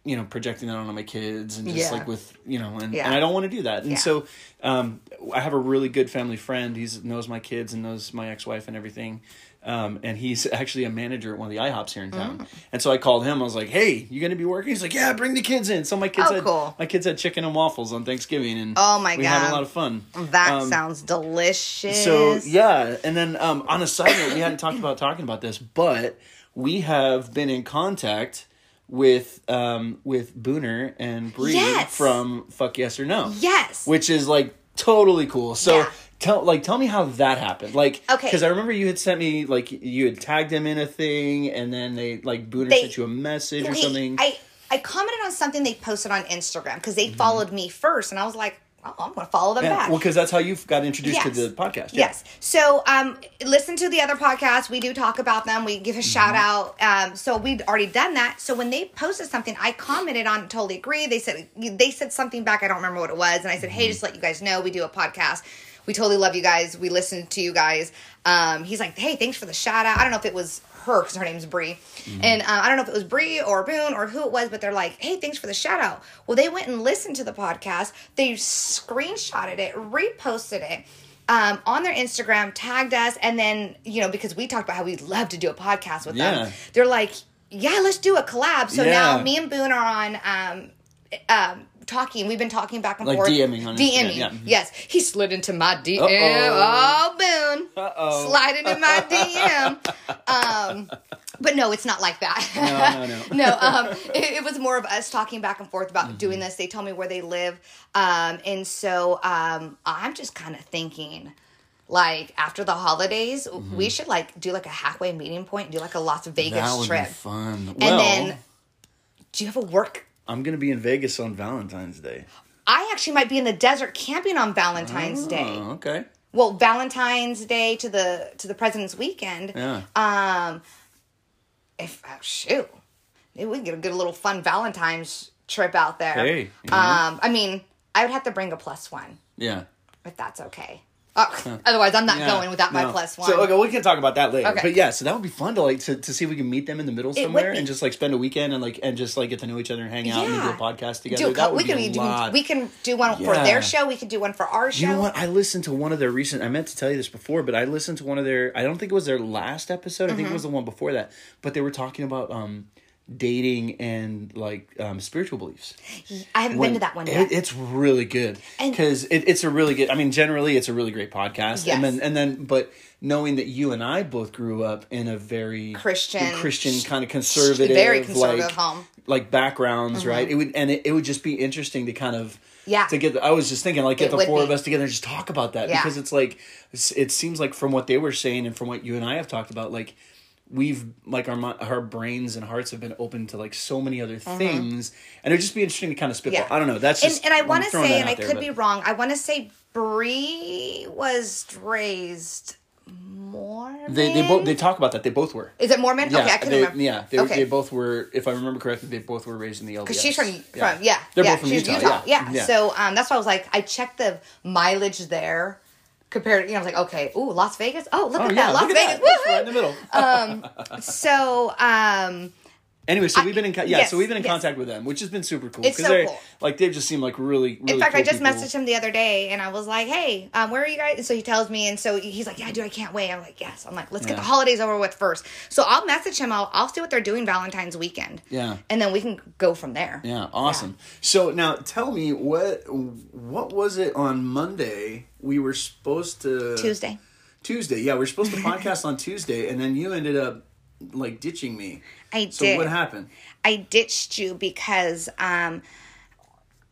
you know, projecting that onto my kids and just Yeah. like with you know, and, Yeah. and I don't want to do that. And Yeah. so, um, I have a really good family friend. He knows my kids and knows my ex wife and everything. Um, and he's actually a manager at one of the IHOPs here in town. Mm. And so I called him. I was like, "Hey, you gonna be working?" He's like, "Yeah, bring the kids in." So my kids Oh, had cool. my kids had chicken and waffles on Thanksgiving, and Oh, my we had a lot of fun. that Um, sounds delicious. so yeah, and then um, on a side note, we hadn't talked about talking about this, but we have been in contact with um, with Booner and Bree Yes. from Fuck Yes or No. Yes. which is like totally cool. So Yeah. Tell like tell me how that happened. Like Okay. because I remember you had sent me like you had tagged them in a thing, and then they like Booner They- sent you a message or something. I I commented on something they posted on Instagram because Mm-hmm. they followed me first, and I was like, oh, I'm going to follow them Yeah, back. well, because that's how you got introduced to the podcast. Yeah. Yes. So um listen to the other podcasts. We do talk about them. We give a shout out. Um so we'd already done that. So when they posted something, I commented on it, totally agree. They said they said something back, I don't remember what it was, and I said, Hey, just let you guys know, we do a podcast. We totally love you guys. We listen to you guys. Um, he's like, hey, thanks for the shout out. I don't know if it was her because her name's Bree, and uh, I don't know if it was Bree or Boone or who it was, but they're like, hey, thanks for the shout out. Well, they went and listened to the podcast. They screenshotted it, reposted it um, on their Instagram, tagged us, and then you know because we talked about how we'd love to do a podcast with Yeah. them. They're like, yeah, let's do a collab. So Yeah. now me and Boone are on. Um, um, talking we've been talking back and Like forth. DMing on Instagram, DMing. yeah. yes. He slid into my DM Uh-oh. oh Boone Uh-oh. slide into my DM um but no it's not like that. No, no, no. no um it, it was more of us talking back and forth about doing this. They told me where they live. Um and so um i'm just kind of thinking like after the holidays we should like do like a halfway meeting point do like a las vegas That would trip. be fun. and well, then do you have a work I'm gonna be in Vegas on Valentine's Day. i actually might be in the desert camping on valentine's day Oh, okay. well valentine's day to the to the president's weekend Yeah. um if oh, shoot maybe we can get a good little fun valentine's trip out there Hey, you know. um i mean i would have to bring a plus one Yeah. if that's okay oh, otherwise i'm not Yeah, going without my plus one So okay, we can talk about that later. Okay. But yeah, so that would be fun to like to, to see if we can meet them in the middle somewhere and just like spend a weekend and like and just like get to know each other and hang out and do a podcast together. do a that couple, would we be can a do lot. we can do one for their show we can do one for our show You know what? I listened to one of their recent. I meant to tell you this before, but I listened to one of their. I don't think it was their last episode. I think it Mm-hmm. was the one before that. But they were talking about um, dating and like um, spiritual beliefs. i haven't When- been to that one it- yet it's really good because it, it's a really good. I mean, generally, it's a really great podcast. Yes. And then and then, but knowing that you and I both grew up in a very Christian- Christian kind of conservative, very conservative like, home. like backgrounds, right? It would and it, it would just be interesting to kind of Yeah. to get. The, I was just thinking like get It the four be. of us together and just talk about that Yeah. because it's like it's, it seems like from what they were saying and from what you and I have talked about, like we've like our our brains and hearts have been open to like so many other things, and it'd just be interesting to kind of spitball. Mm-hmm. Yeah. I don't know. That's and, just and I I'm want to say, and I there, could but- be wrong. I want to say Bree was raised Mormon. They they both they talk about that. They both were. Is it Mormon? Yeah, okay, I couldn't they, remember. yeah, they, okay. they both were. If I remember correctly, they both were raised in the LDS. because she's from from yeah, they're yeah, both from she's Utah. Yeah. yeah. So um, that's why I was like, I checked the mileage there compared. You know, I was like, okay, ooh, Las Vegas. Oh, look Oh at yeah, that, Las Vegas. that. Right in the middle. So um, Anyway, so we've been in co- yeah, yes, so we've been in yes. contact with them, which has been super cool. It's so they're- cool. Like they just seem like really, really. in fact, cool I just people. messaged him the other day, and I was like, "Hey, um, where are you guys?" And so he tells me, and so he's like, "Yeah, dude, I can't wait." I'm like, "Yes." I'm like, "Let's get the holidays over with first. So I'll message him. I'll I'll see what they're doing Valentine's weekend. Yeah. and then we can go from there. Yeah, awesome. So now tell me what what was it on Monday? We were supposed to Tuesday. Tuesday, yeah, we were supposed to podcast on Tuesday, and then you ended up like ditching me. I So did. what happened? I ditched you because um,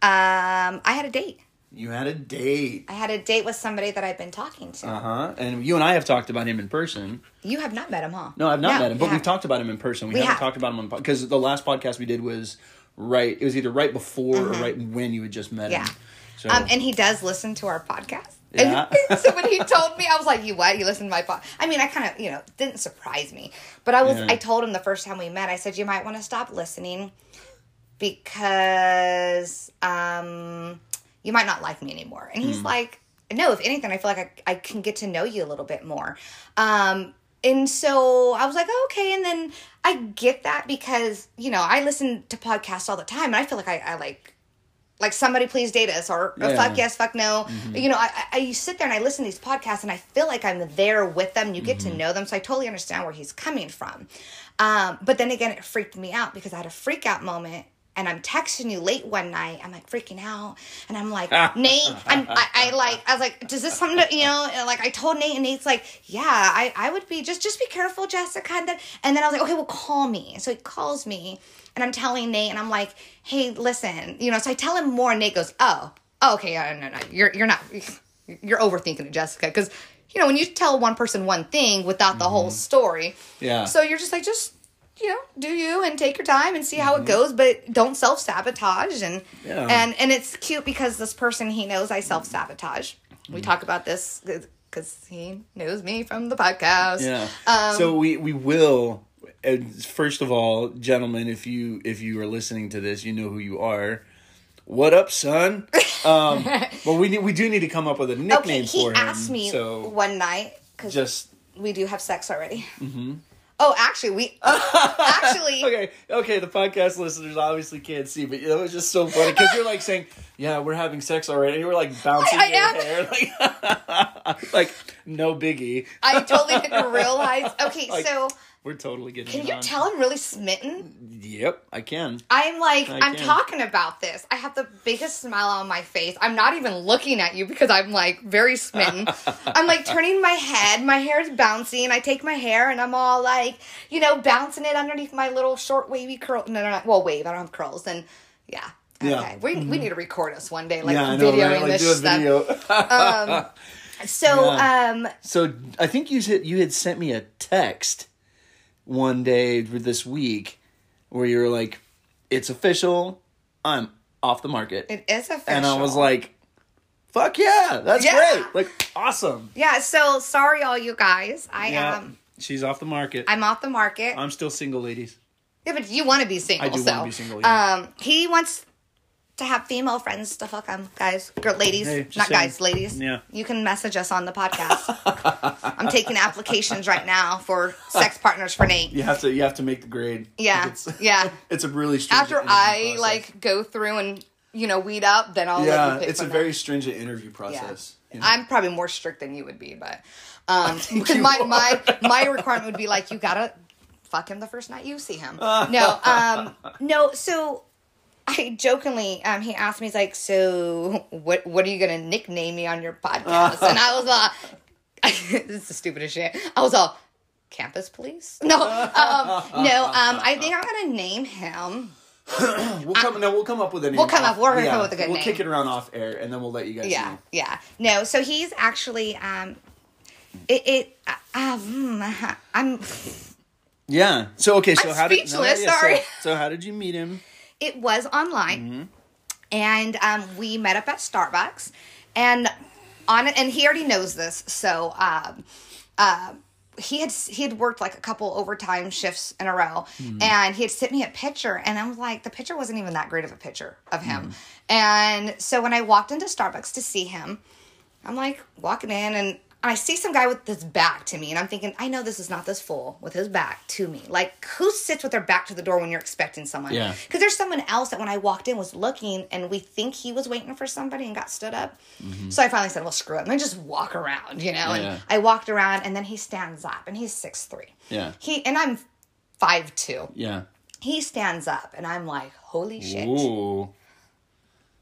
um, I had a date. You had a date. I had a date with somebody that I've been talking to. Uh huh. And you and I have talked about him in person. you have not met him, huh? No, I've not No, met him, but we've talked about him in person. We, We haven't have. talked about him on because the last podcast we did was right. It was either right before or right when you had just met Mm-hmm. Yeah. him. So Um, and he does listen to our podcast. Yeah. And so when he told me, I was like, "You what? You listen to my pod?" I mean, I kind of, you know, didn't surprise me, but I was. Yeah. I told him the first time we met. I said, "You might want to stop listening because um, you might not like me anymore." And he's like, "No. If anything, I feel like I, I can get to know you a little bit more." Um, and so I was like, oh, okay. And then I get that because, you know, I listen to podcasts all the time and I feel like I, I like, like somebody please date us or, or Yeah. fuck yes, fuck no. You know, I, I sit there and I listen to these podcasts and I feel like I'm there with them. You get to know them. So I totally understand where he's coming from. Um, but then again, it freaked me out because I had a freak out moment and I'm texting you late one night. I'm like freaking out, and I'm like, Nate, I'm, I, I like, I was like, does this something, to, you know? And like I told Nate, and Nate's like, yeah, I, I would be just, just be careful, Jessica. And then, and then I was like, okay, well, call me. So he calls me, and I'm telling Nate, and I'm like, hey, listen, you know. So I tell him more, and Nate goes, oh, oh okay, yeah, no, no, you're, you're not, you're overthinking it, Jessica, because. You know, when you tell one person one thing without the whole mm-hmm. story, Yeah. So you're just like, just you know, do you and take your time and see how it goes, but don't self sabotage. And Mm-hmm. Yeah. and and it's cute because this person he knows I self sabotage. We Mm. talk about this because he knows me from the podcast. Yeah. Um, so we we will. And first of all, gentlemen, if you if you are listening to this, you know who you are. What up, son? Um, but we we do need to come up with a nickname okay, he for him. asked me so one night because just we do have sex already. Mm-hmm. Oh, actually, we actually okay, okay. The podcast listeners obviously can't see, but it was just so funny because you're like saying, "Yeah, we're having sex already." And you were like bouncing I your am. hair, like, like no biggie. I totally didn't realize. Okay, Like, so We're totally getting. can you on. tell I'm really smitten? Yep, I can. I'm like, I I'm can. talking about this. I have the biggest smile on my face. I'm not even looking at you because I'm like very smitten. I'm like turning my head, my hair's bouncing. I take my hair and I'm all like, you know, bouncing it underneath my little short wavy curl. No, no, no. Well, wave. I don't have curls. And yeah. Yeah. Okay. We, we need to record us one day, like yeah, I know, videoing right? Like this do a stuff. video. So, Yeah. um, So I think you said you had sent me a text one day this week where you were like, "It's official, I'm off the market," it is official. and I was like, "Fuck yeah, that's Yeah. great! Like awesome." yeah. So sorry, all you guys. I Yeah, am. she's off the market. I'm off the market. I'm still single, ladies. Yeah, but you want to be single. I do so. wanna be single, yeah. Um, he wants to have female friends to fuck him, guys, girl, ladies, Hey, not saying. guys, ladies. Yeah. You can message us on the podcast. I'm taking applications right now for sex partners for Nate. You have to you have to make the grade. Yeah, It's, yeah. it's a really stringent After I process. like go through and you know weed up, then I'll yeah, it's a very stringent interview Yeah. process. you know? I'm probably more strict than you would be, but um, because my are. my my requirement would be like you gotta fuck him the first night you see him. no, um, no. So I jokingly, um, he asked me, he's like, so what what are you gonna nickname me on your podcast? and I was like, this is the stupidest shit. I was all. Campus police? No, um, no. Um, I think I'm gonna name him. We'll come. No, we'll come up with a name. We'll come off- up- we're gonna come up with a good we'll name. kick it around off air, and then we'll let you guys. Yeah, know. yeah. No, so he's actually um, it it uh, um, I'm. Yeah. So okay. So I'm how did? speechless, so- sorry. So, how did you meet him? It was online, and um, we met up at Starbucks, and on and he already knows this, so um, uh, he had he had worked like a couple overtime shifts in a row, and he had sent me a picture, and I was like, the picture wasn't even that great of a picture of him, and so when I walked into Starbucks to see him, I'm like walking in. And I see some guy with his back to me, and I'm thinking, I know this is not this fool with his back to me. Like, who sits with their back to the door when you're expecting someone? Yeah. Because there's someone else that when I walked in was looking, and we think he was waiting for somebody and got stood up. So I finally said, well, screw it. Let me just walk around, you know? Mm-hmm. Yeah. And I walked around, and then he stands up, and he's six three. Yeah. He And I'm five two. Yeah. He stands up, and I'm like, holy shit Ooh.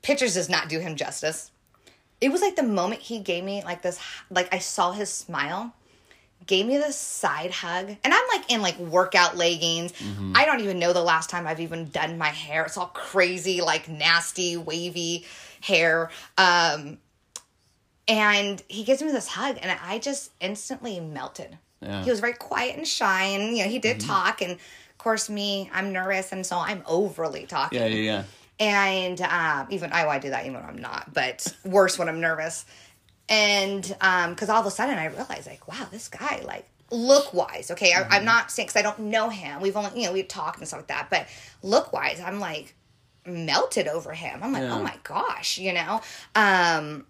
pictures does not do him justice. It was like the moment he gave me like this, like I saw his smile, gave me this side hug, and I'm like in like workout leggings. I don't even know the last time I've even done my hair. It's all crazy, like nasty, wavy hair. Um, and he gives me this hug, and I just instantly melted. Yeah. He was very quiet and shy, and you know he did talk, and of course me, I'm nervous, and so I'm overly talking Yeah. Yeah. Yeah. And um, even I, I do that even when I'm not, but worse when I'm nervous. And because all of a sudden I realized, like, wow, this guy, like, look wise, okay, I, I'm not saying because I don't know him. We've only, you know, we've talked and stuff like that, but look wise, I'm like melted over him. I'm like, Yeah. oh my gosh, you know. Um,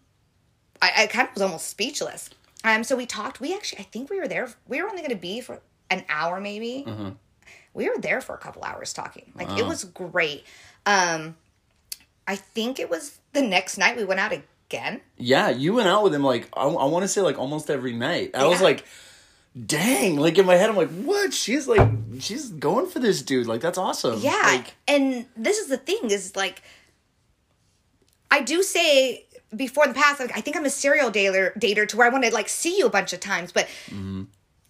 I, I kind of was almost speechless. Um, so we talked. We actually, I think we were there. We were only going to be for an hour, maybe. We were there for a couple hours talking. Like it was great. Um, I think it was the next night we went out again. Yeah, you went out with him like I, I want to say like almost every night. I was like, dang! Like in my head, I'm like, what? She's like, she's going for this dude. Like that's awesome. Yeah, Like, and this is the thing is like, I do say before in the past, like I think I'm a serial dater, dater to where I want to like see you a bunch of times, but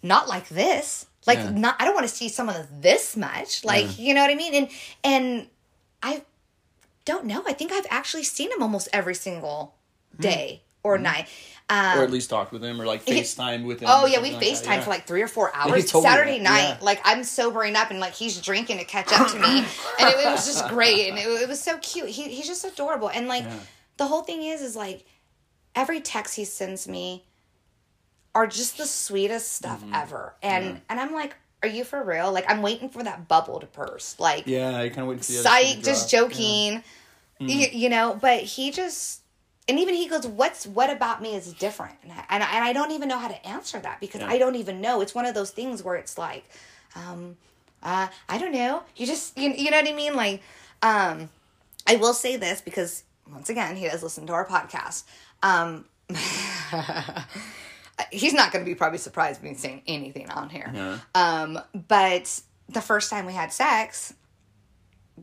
not like this. Like Yeah. not, I don't want to see someone this much. Like you know what I mean? And and I don't know. I think I've actually seen him almost every single hmm. day or hmm. night. or um, at least talked with him, or like FaceTime with him. Oh yeah, we like FaceTimed that, yeah. for like three or four hours me Saturday night. yeah. Like I'm sobering up and like he's drinking to catch up to me, and it, it was just great, and it, it was so cute. He he's just adorable, and like Yeah. the whole thing is is like every text he sends me are just the sweetest stuff Mm-hmm. ever, and and I'm like, are you for real? Like I'm waiting for that bubble to burst, like Yeah, I kind of went to the other psych, just joking, Mm. you, you know. But he just, and even he goes, "What's what about me is different?" And I, and I, and I don't even know how to answer that because Yeah. I don't even know. It's one of those things where it's like, um, uh, I don't know. You just, you, you know what I mean? Like, um, I will say this because once again, he does listen to our podcast. Um, he's not going to be probably surprised me saying anything on here. Yeah. Um, but the first time we had sex,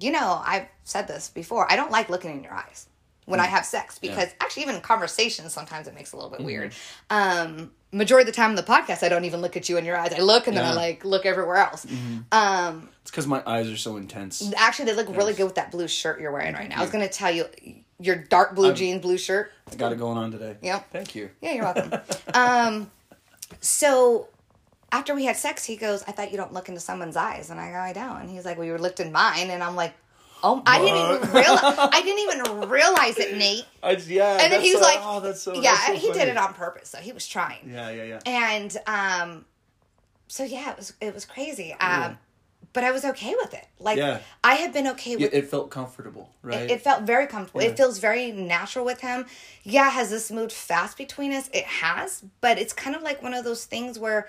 you know, I've said this before. I don't like looking in your eyes when I have sex because actually, even in conversations, sometimes it makes it a little bit weird. Um, majority of the time in the podcast, I don't even look at you in your eyes. I look and then I like look everywhere else. Um, It's because my eyes are so intense. actually, they look really good with that blue shirt you're wearing right now. I was going to tell you your dark blue jean, blue shirt. I got it going on today. Yeah. Thank you. Yeah, you're welcome. um, so after we had sex, he goes, "I thought you don't look into someone's eyes," and I go, "I don't." And he's like, "Well, you looked in mine," and I'm like, "Oh, I didn't even realize. I didn't even realize it, Nate." I yeah. And then he was so- like, oh, that's so. "Yeah, that's so he did it on purpose, so he was trying." Yeah, yeah, yeah. And um, so yeah, it was it was crazy. Um, but I was okay with it. Like Yeah. I had been okay with it felt comfortable, right? it, it felt very comfortable. Yeah. It feels very natural with him. Yeah, has this moved fast between us? It has, but it's kind of like one of those things where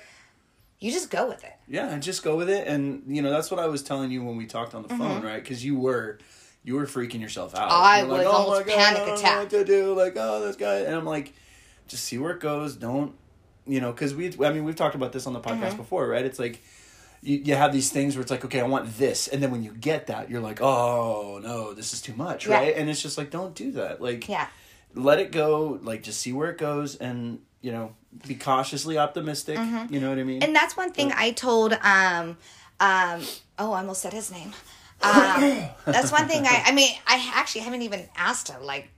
you just go with it. yeah, and just go with it. And you know, that's what I was telling you when we talked on the phone, right? Because you were. You were freaking yourself out. Mm-hmm. I was almost panic I don't know attack. what to do? Like, oh, this guy, and I'm like, just see where it goes. Don't, you know, because we. I mean, we've talked about this on the podcast Mm-hmm. before, right? It's like, you, you have these things where it's like, okay, I want this, and then when you get that, you're like, oh no, this is too much, Yeah. right? And it's just like, don't do that. Like, Yeah. let it go. Like, just see where it goes, and you know, be cautiously optimistic. You know what I mean? Mm-hmm. And that's one thing I told um um oh, I almost said his name. Um that's one thing I I mean, I actually haven't even asked him like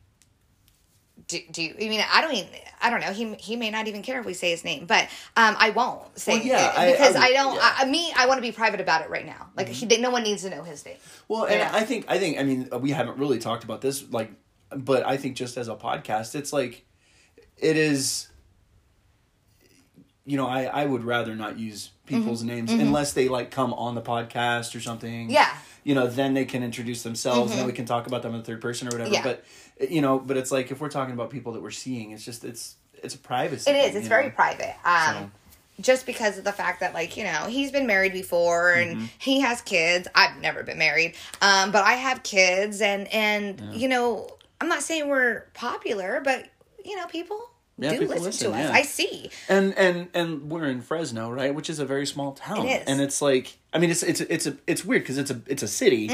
do, do you, I mean I don't even I don't know he he may not even care if we say his name but um I won't say Well, yeah, it I- I because I, don't yeah. I, me I want to be private about it right now like he, no one needs to know his name Well, and. I think I think I mean we haven't really talked about this like, but I think just as a podcast, it's like, it is. You know, I I would rather not use people's names unless they like come on the podcast or something. Mm-hmm. Yeah. Mm-hmm. You know, then they can introduce themselves, and then we can talk about them in the third person or whatever. Yeah. But you know, but it's like if we're talking about people that we're seeing, it's just it's it's a privacy. It is. thing, It's very know? private. Um, So- just because of the fact that, like, you know, he's been married before and Mm-hmm. he has kids. I've never been married, um, but I have kids, and and you know, I'm not saying we're popular, but you know, people Yeah, do people listen, listen, to us. yeah. I see. and and and we're in Fresno, right? Which is a very small town, It is. and it's like I mean, it's it's it's a it's weird because it's a it's a city,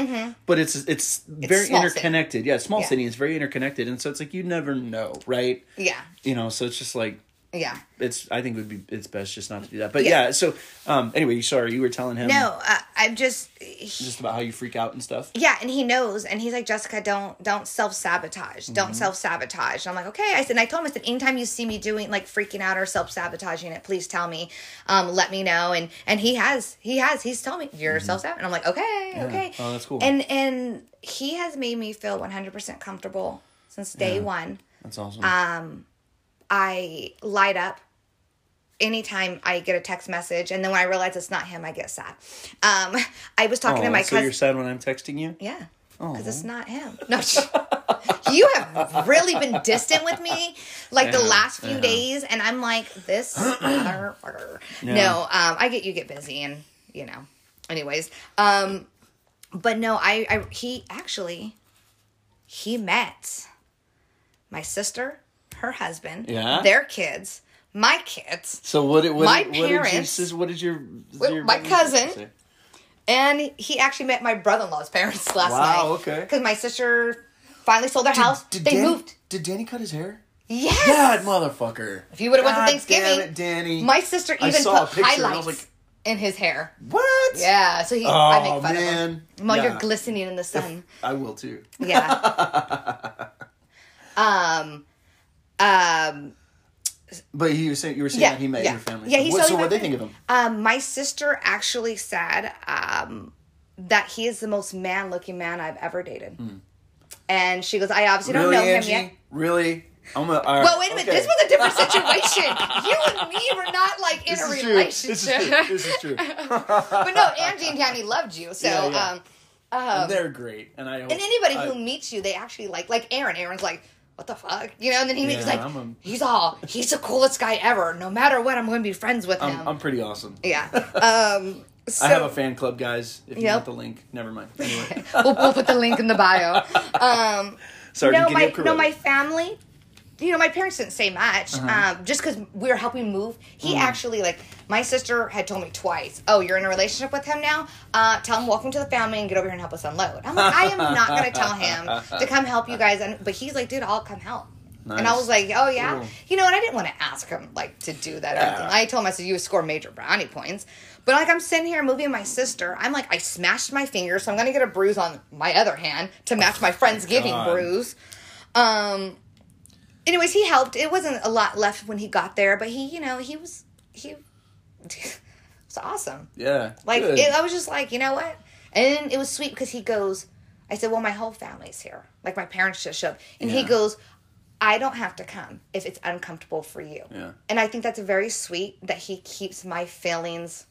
but it's it's very Mm-hmm. city. interconnected. Yeah, small Yeah. city. It's very interconnected, and so it's like you never know, right? Yeah, You know, so it's just like yeah. it's. I think it would be it's best just not to do that. But yeah, Yeah. so um anyway, sorry, you were telling him No, uh, I'm just. just about how you freak out and stuff. Yeah, and he knows, and he's like, Jessica, don't don't self sabotage, Mm-hmm. don't self sabotage. and I'm like, okay. I said, and I told him, I said, anytime you see me doing like freaking out or self sabotaging it, please tell me, um, let me know. And and he has, he has, he's told me you're self sabotaging. And I'm like, okay, okay. Oh, that's cool. And and he has made me feel 100 percent comfortable since day Yeah. one. That's awesome. Um, I light up anytime I get a text message, and then when I realize it's not him, I get sad. Um, I was talking to my so cousin. you're sad when I'm texting you? Yeah. Oh. Because it's not him. No, you have really been distant with me like the last few yeah. days, and I'm like this motherfucker. Yeah. No, um, I get you get busy, and you know. Anyways, um, but no, I, I he actually he met my sister, her husband, Yeah? their kids, my kids, So what? did- What, My did- what did your sis- What did your, your my cousin- say? and he actually met my brother-in-law's parents last Wow, night. okay. Because my sister finally sold their house. Did they Danny, moved. Did Danny cut his hair? Yes. God, motherfucker. If you would've went to Thanksgiving, it, Danny. My sister even put picture and I highlights like, in his hair. what? Yeah, so he. Oh, I make fun man. of him. While Yeah. you're glistening in the sun. I will too. Yeah. um. Um. But he was saying you were saying Yeah, that he met yeah. your family. Yeah, he what, so what they think of him? Um, my sister actually said um, that he is the most man looking man I've ever dated. And she goes, I obviously don't Hmm. Know Angie? him yet. Really? I'm all right, Well, wait a minute. okay. This was a different situation. you and me were not like in This a relationship. This is true. This is true. but no, Angie and Danny loved you. So, Yeah, yeah. um, um, They're great, and I. Hope, and anybody I, who meets you, they actually like. Like Aaron. Aaron's like, what the fuck, you know? And then he Yeah, he's like, I'm a- he's all, he's the coolest guy ever. No matter what, I'm going to be friends with him. I'm, I'm pretty awesome. yeah. Um, so, I have a fan club, guys. If you Yep. want the link, never mind. Anyway, we'll, we'll put the link in the bio. Um, sorry. no, my no, my family. You know, my parents didn't say much. Uh-huh. Um, just because we were helping move, he Mm. actually like my sister had told me twice. Oh, you're in a relationship with him now. Uh, tell him welcome to the family and get over here and help us unload. I'm like, I am not gonna tell him to come help you guys. And but he's like, dude, I'll come help. And I was like, oh yeah, Cool. you know, and I didn't want to ask him like to do that. Or Yeah. anything. I told him I said you score major brownie points. But like I'm sitting here moving my sister, I'm like I smashed my finger, so I'm gonna get a bruise on my other hand to match my friend's giving God. bruise. Um. Anyways, he helped. It wasn't a lot left when he got there, but he, you know, he was he was awesome. Yeah. Like it, I was just like, you know what? And it was sweet because he goes, I said, well, my whole family's here. Like my parents just showed, and he goes, I don't have to come if it's uncomfortable for you. Yeah. And I think that's very sweet that he keeps my feelings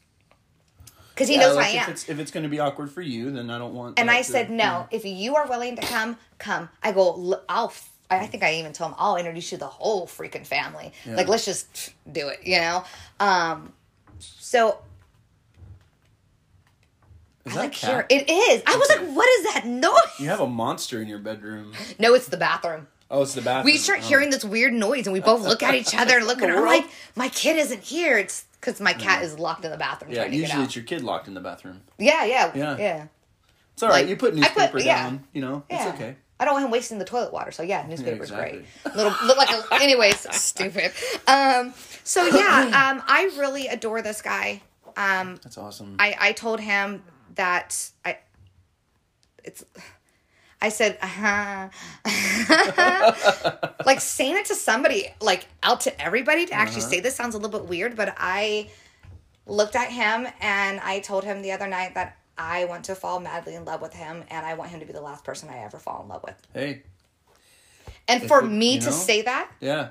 because he Yeah, knows like I if am. it's if it's going to be awkward for you, then I don't want. And I to- said, no, yeah. if you are willing to come, come. I go, I'll, I think I even told him, I'll introduce you to the whole freaking family. Yeah. Like, let's just do it, you know? Um, so Is I that like cat? hear it is. I was like, what is that noise? You have a monster in your bedroom. No, it's the bathroom. Oh, it's the bathroom. We start Oh. hearing this weird noise, and we both look at each other and look at her. I'm like, my kid isn't here. It's because my cat is locked in the bathroom Yeah, trying to get usually it's your kid locked in the bathroom. yeah, yeah, Yeah. yeah, It's all right. Like, you put I put- newspaper yeah. down. You know, yeah. it's okay. I don't want him wasting the toilet water, so yeah, newspaper's exactly. great. Little look like a, anyways, stupid. Um, so yeah, um, I really adore this guy. Um, That's awesome. I, I told him that I it's I said uh-huh. like saying it to somebody like out to everybody to actually Uh-huh. say this sounds a little bit weird but I looked at him and I told him the other night that I want to fall madly in love with him and I want him to be the last person I ever fall in love with. hey, And for it- me to know? say that yeah.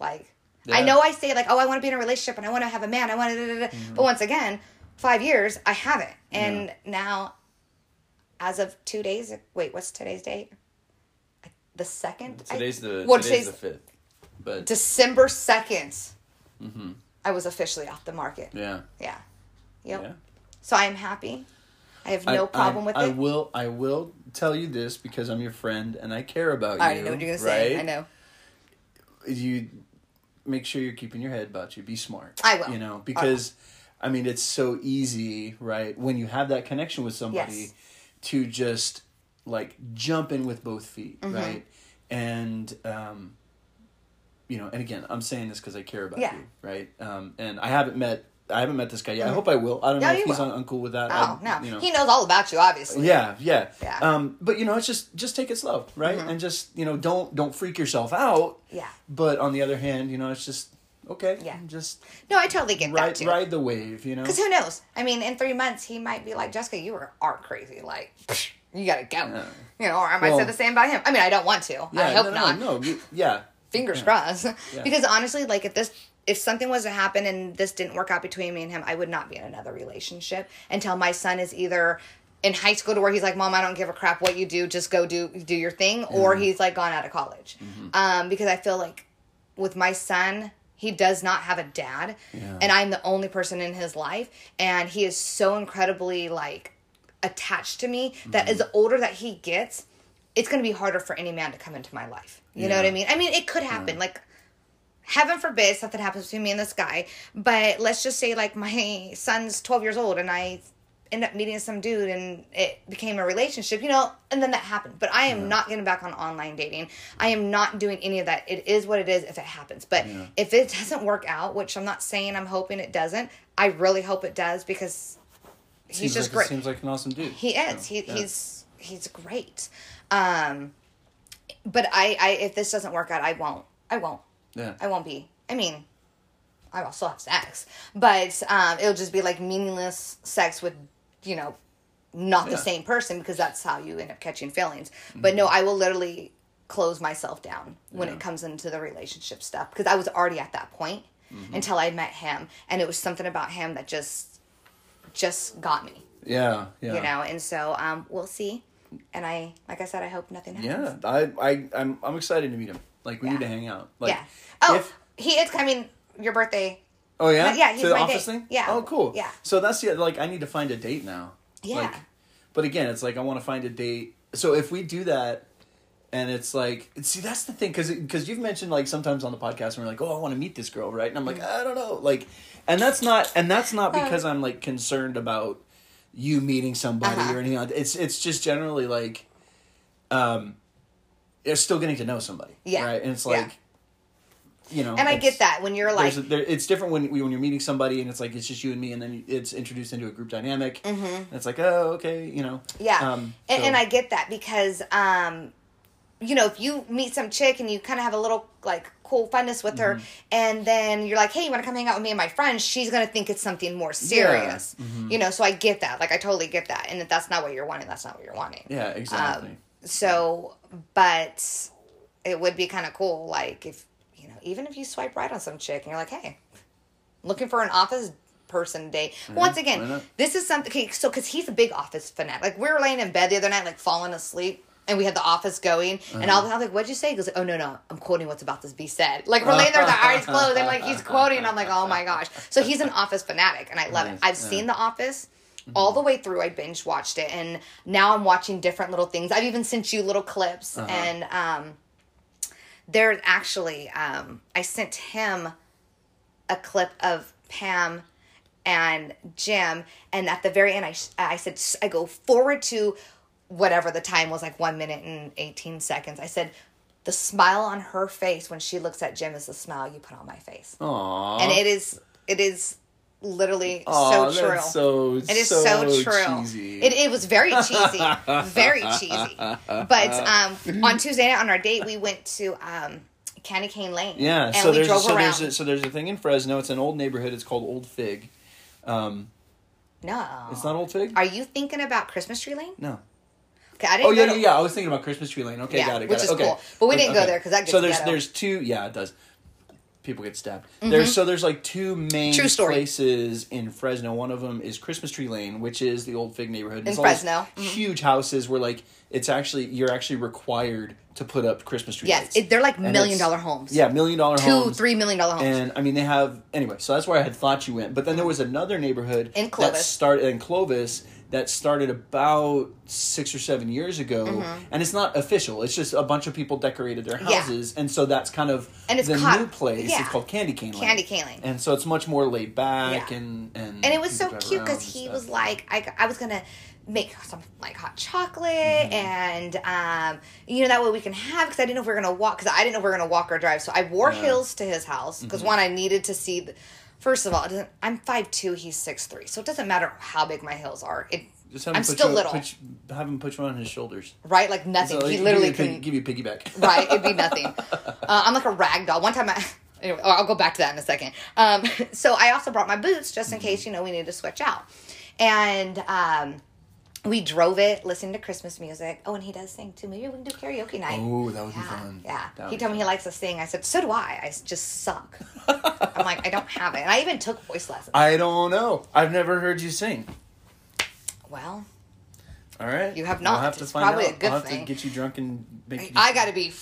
like, Yeah. I know I say like, oh, I want to be in a relationship and I want to have a man. I want to, Mm-hmm. but once again, five years I haven't, and now, as of two days, wait, what's today's date? The second. I- Today's the well, today's, today's the fifth. But December 2nd I was officially off the market. Yeah, Yeah. Yep. yeah. So I am happy. I have no I- problem I, with I it. will. I will tell you this because I'm your friend and I care about I you. already know what you're gonna right? say. I know. You make sure you're keeping your head about you. Be smart. I will. You know because. I mean, it's so easy, right? When you have that connection with somebody, Yes. to just like jump in with both feet, Mm-hmm. right? And um, you know, and again, I'm saying this because I care about Yeah. you, right? Um, and I haven't met, I haven't met this guy yet. I hope I will. I don't No, know if he's will. un- uncool with that. Oh I, no, you know. he knows all about you, obviously. Yeah, yeah, Yeah. Um, but you know, it's just just take it slow, right? Mm-hmm. And just you know, don't don't freak yourself out. Yeah. But on the other hand, you know, it's just okay. Yeah. Just No, I totally get that ride too. ride the wave. You know. Because who knows? I mean, in three months, he might be like, Jessica, you were art crazy. Like, you gotta go. Yeah. You know, or I might Well- say the same about him. I mean, I don't want to. I hope no, no, not. No, you- yeah. Fingers Yeah. crossed. Because honestly, like, if this. If something was to happen and this didn't work out between me and him, I would not be in another relationship until my son is either in high school to where he's like, "Mom, I don't give a crap what you do, just go do do your thing," or he's like gone out of college. Mm-hmm. Um, because I feel like with my son, he does not have a dad, Yeah. and I'm the only person in his life, and he is so incredibly like attached to me that Mm-hmm. as older that he gets, it's going to be harder for any man to come into my life. You know what I mean? I mean, it could happen. Like, heaven forbid something happens between me and this guy, but let's just say like my son's 12 years old and I end up meeting some dude and it became a relationship, you know, and then that happened. But I am not getting back on online dating. I am not doing any of that. It is what it is if it happens. But Yeah. if it doesn't work out, which I'm not saying I'm hoping it doesn't, I really hope it does because he's Seems just like, great. Seems like an awesome dude. He is. So, he, yeah. He's he's great. Um, but I, I if this doesn't work out, I won't. I won't. Yeah. I won't be. I mean, I will still have sex, but um, it'll just be like meaningless sex with, you know, not the same person because that's how you end up catching feelings. But no, I will literally close myself down when Yeah. it comes into the relationship stuff because I was already at that point until I met him, and it was something about him that just, just got me, Yeah. Yeah. you know. And so um, we'll see. And I, like I said, I hope nothing happens. Yeah. I I I'm I'm excited to meet him. Like we Yeah. need to hang out. Like yeah. Oh, if he is coming. Your birthday. Oh yeah, Yeah, he's to the my office date. thing. Yeah. Oh, cool. Yeah. So that's the like I need to find a date now. Yeah. Like, but again, it's like I want to find a date. So if we do that, and it's like, see, that's the thing, because because you've mentioned like sometimes on the podcast, and we're like, oh, I want to meet this girl, right? And I'm like, Mm. I don't know, like, and that's not, and that's not Uh. because I'm like concerned about you meeting somebody Uh-huh. or anything. It's it's just generally like, um, it's still getting to know somebody. Yeah. Right. And it's Yeah. like. You know, And I get that when you're like, a, there, it's different when when you're meeting somebody and it's like it's just you and me, and then it's introduced into a group dynamic. Mm-hmm. It's like, oh, okay, you know. yeah, Um, and, so- and I get that because, um, you know, if you meet some chick and you kind of have a little like cool funness with her, Mm-hmm. and then you're like, hey, you want to come hang out with me and my friends? She's gonna think it's something more serious, Mm-hmm. you know. So I get that, like I totally get that, and if that's not what you're wanting, that's not what you're wanting. yeah, exactly. Um, so, but it would be kind of cool, like if you know, even if you swipe right on some chick and you're like, hey, looking for an office person date. Once again, this is something. Okay, so because he's a big office fanatic. Like we were laying in bed the other night, like falling asleep. And we had the office going, and I was, I was like, "What'd you say?" He goes, "Oh no, no, I'm quoting what's about to be said." Like we're laying there with our eyes closed, and like he's quoting, and I'm like, "Oh my gosh!" So he's an Office fanatic, and I love it. I've yeah. Mm-hmm. seen The Office all the way through. I binge watched it, and now I'm watching different little things. I've even sent you little clips, Uh-huh. and um, there actually, um, I sent him a clip of Pam and Jim, and at the very end, I I said I go forward to whatever the time was, like one minute and eighteen seconds. I said. The smile on her face when she looks at Jim is the smile you put on my face, Aww. and it is it is literally Aw, so true. So It is so, true. Cheesy. It, it was very cheesy, very cheesy. But um, on Tuesday night on our date, we went to um, Candy Cane Lane. yeah. and so we there's drove so around. there's a, so there's a thing in Fresno. It's an old neighborhood. It's called Old Fig. Um, no, it's not Old Fig. Are you thinking about Christmas Tree Lane? no. Okay, I didn't. Oh yeah, to- yeah. I was thinking about Christmas Tree Lane. Okay, Yeah, got it. which got is it. Okay. cool. But we didn't go there because that gets so there's there's two. Yeah, it does. People get stabbed. There's so there's like two main Mm-hmm. True story. places in Fresno. One of them is Christmas Tree Lane, which is the old Fig neighborhood. In all these Fresno. Mhm. huge houses where like it's actually you're actually required to put up Christmas tree Yes, lights. it, they're like And million dollar homes. Yeah, million dollar two, homes. three million dollar homes. And I mean, they have anyway. So that's where I had thought you went. But then there was another neighborhood In that started in Clovis that started about six or seven years ago, Mm-hmm. and it's not official. It's just a bunch of people decorated their Yeah. houses, and so that's kind of And it's the caught- new place. yeah. It's called Candy Cane Lane. Candy Cane Lane. and so it's much more laid back Yeah. and and and it was so cute because he was like, I, I was gonna make some like hot chocolate Mm-hmm. and um you know that way we can have because I didn't know if we were gonna walk because I didn't know if we were gonna walk or drive so I wore Yeah. heels to his house because Mm-hmm. one I needed to see the, first of all it doesn't, I'm five two he's six three so it doesn't matter how big my heels are. It Just have him I'm put still you, little. Put, you- have him put you on his shoulders. right? Like nothing. So he give literally you a pig- give you a piggyback. right? It'd be nothing. Uh, i'm like a rag doll. One time i anyway, i'll go back to that in a second. Um, so i also brought my boots just in case you know we need to switch out. And um, we drove it listening to christmas music oh and he does sing too maybe we can do karaoke night Oh, that would be fun. yeah That he be told me he likes to sing i said so do I. I just suck i'm like i don't have it and i even took voice lessons I don't know. I've never heard you sing. well All right, You have We'll have to It's find probably out. a good I'll have thing. to get you drunk and make you, i gotta be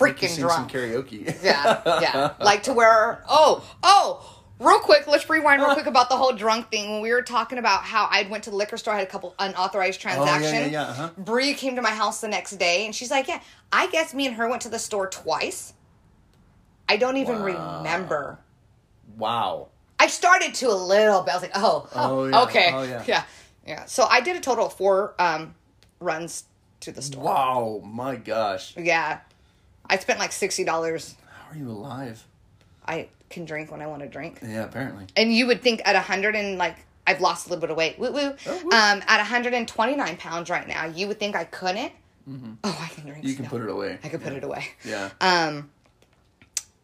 make you freaking drunk some karaoke. Yeah, yeah. Like to where oh, oh, real quick, let's rewind real quick about the whole drunk thing. When we were talking about how I went to the liquor store, I had a couple unauthorized transactions. Oh, yeah, yeah, yeah, uh-huh. Bree came to my house the next day and she's like, Yeah, I guess me and her went to the store twice. I don't even Wow. remember. Wow. I started to a little bit. I was like, oh, Oh, oh, yeah. okay. Oh, yeah. yeah. Yeah. So I did a total of four um, runs to the store. Wow. My gosh. Yeah. I spent like $60. How are you alive? I can drink when I want to drink. Yeah, apparently. and you would think at 100 and like I've lost a little bit of weight. Woo woo. Oh, woo. Um, at 129 pounds right now, you would think I couldn't. Oh, I can drink. You can put it away. I could put it away. Yeah. Um,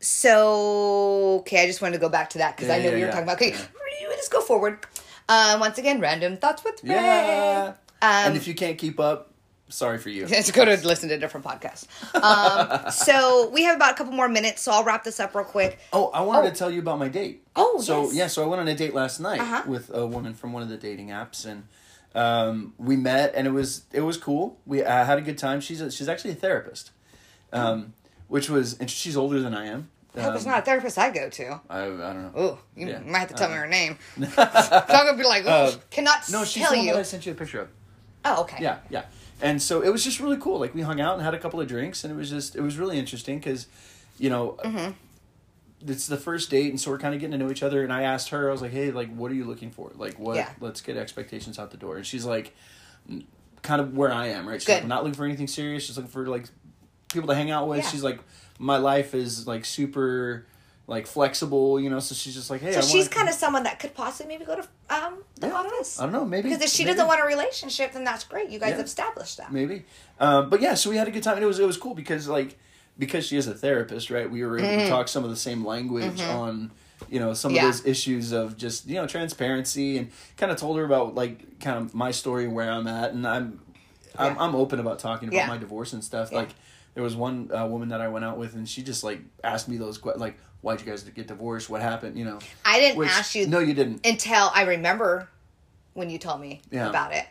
so okay, I just wanted to go back to that because Yeah, I know yeah, we were yeah. talking about. Okay, Yeah. let's go forward. Um, once again, random thoughts with Ray. Yeah. Um, and if you can't keep up, sorry for you. Let's go to listen to a different podcast. Um, so we have about a couple more minutes, so I'll wrap this up real quick. Oh, I wanted Oh. to tell you about my date. Oh, so yes. yeah, so I went on a date last night Uh-huh. with a woman from one of the dating apps, and um, we met, and it was it was cool. We I had a good time. She's a, she's actually a therapist, um, which was and she's older than I am. I hope it's Um, not a therapist I go to. I, I don't know. Ooh, you Yeah. might have to tell me Uh, her name. so I'm gonna be like, Uh, cannot No, she's tell the one you. that I sent you a picture of. Oh, okay. Yeah, yeah. And so it was just really cool. Like we hung out and had a couple of drinks, and it was just it was really interesting because, you know, Mm-hmm. it's the first date, and so we're kind of getting to know each other. And I asked her, I was like, "Hey, like, what are you looking for? Like, what? Yeah. Let's get expectations out the door." And she's like, mm, kind of where I am, right? She's Good. like, "I'm not looking for anything serious. Just looking for like people to hang out with." Yeah. She's like, "My life is like super." Like flexible, you know. So she's just like, hey. So I she's kind of someone that could possibly maybe go to um the Yeah, I don't know. office. I don't know. Maybe Because if she maybe. doesn't want a relationship, then that's great. You guys Yeah. established that. maybe. Um, but yeah, so we had a good time, and it was it was cool because like because she is a therapist, right? We were able Mm-hmm. to talk some of the same language on you know some Yeah. of those issues of just you know transparency, and kind of told her about like kind of my story and where I'm at, and I'm I'm, I'm open about talking about my divorce and stuff. Yeah. Like there was one uh, woman that I went out with, and she just like asked me those questions, like why'd you guys get divorced? What happened? You know. I didn't Which- ask you No, you didn't. until I remember when you told me Yeah. about it.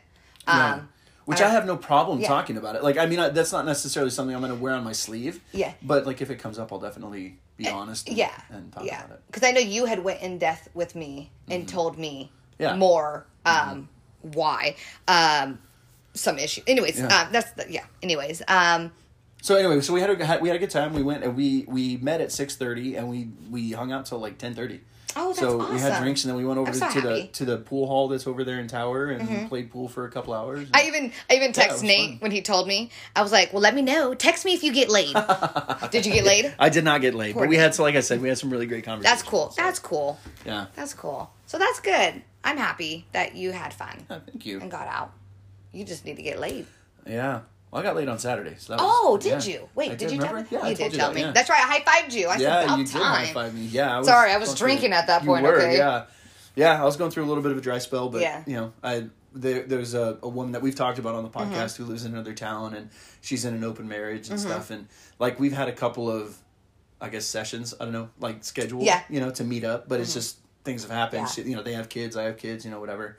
Yeah. Um, Which I- I have no problem Yeah. talking about it. Like, I mean, I, that's not necessarily something I'm going to wear on my sleeve. Yeah. But like, if it comes up, I'll definitely be honest. And, yeah, And talk yeah. about it. Because I know you had went in depth with me and told me Mm-hmm. Yeah. Mm-hmm. more um, why um, some issue. Anyways, Yeah. um, that's the, yeah. Anyways, um, So anyway, so we had a we had a good time. We went and we we met at six thirty, and we we hung out till like ten thirty. Oh, that's so we had drinks, and then we went over so to the happy. Mm-hmm. to the pool hall that's over there in Tower, and played pool for a couple hours. I even I even it text Nate fun. when he told me. I was like, "Well, let me know. Text me if you get laid." Did you get laid? I did not get laid, Poor but we had so like I said, we had some really great conversations. That's cool. so, That's cool. yeah. That's cool. So that's good. I'm happy that you had fun Yeah, Thank you. and got out. You just need to get laid. Yeah. Well, I got laid on Saturday. So that was, Oh, did yeah. you? Wait, I did, you tell me? remember? Yeah, you did tell that, me. yeah. That's right. I high fived you. I said Yeah, about you did high five me. Yeah, I was Sorry, I was drinking at that you point, were, okay? Yeah, yeah. I was going through a little bit of a dry spell, but Yeah. you know, I there, there's a, a woman that we've talked about on the Mm-hmm. podcast who lives in another town, and she's in an open marriage and stuff, and like we've had a couple of, I guess sessions. I don't know, like scheduled. Yeah. Mm-hmm. You know, to meet up, but it's just things have happened. She- you know, they have kids. I have kids. You know, whatever.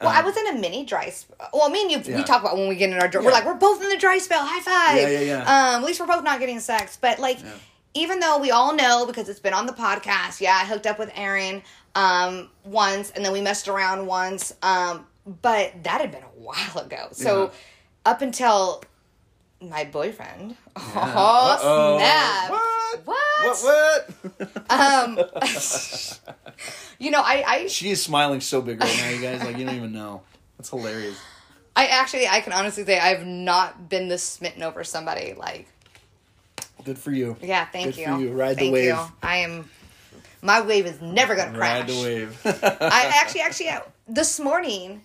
Well, Um, I was in a mini dry spell. Well, me and you, we talk about when we get in our dry. We're like, we're both in the dry spell. High five. Yeah, yeah, yeah. Um, at least we're both not getting sex. But like, Yeah. even though we all know because it's been on the podcast, yeah, I hooked up with Aaron um, once, and then we messed around once. Um, but that had been a while ago. So Yeah. up until my boyfriend, Yeah. oh Uh-oh. snap! What? What? What? What? Um, you know, I, I she is smiling so big right now, you guys. Like you don't even know. That's hilarious. I actually, I can honestly say I've not been this smitten over somebody. Like, Good for you. yeah, thank Good you. for you. Ride the wave. You. I am. My wave is never gonna crash. Ride the wave. I actually, actually, uh, this morning,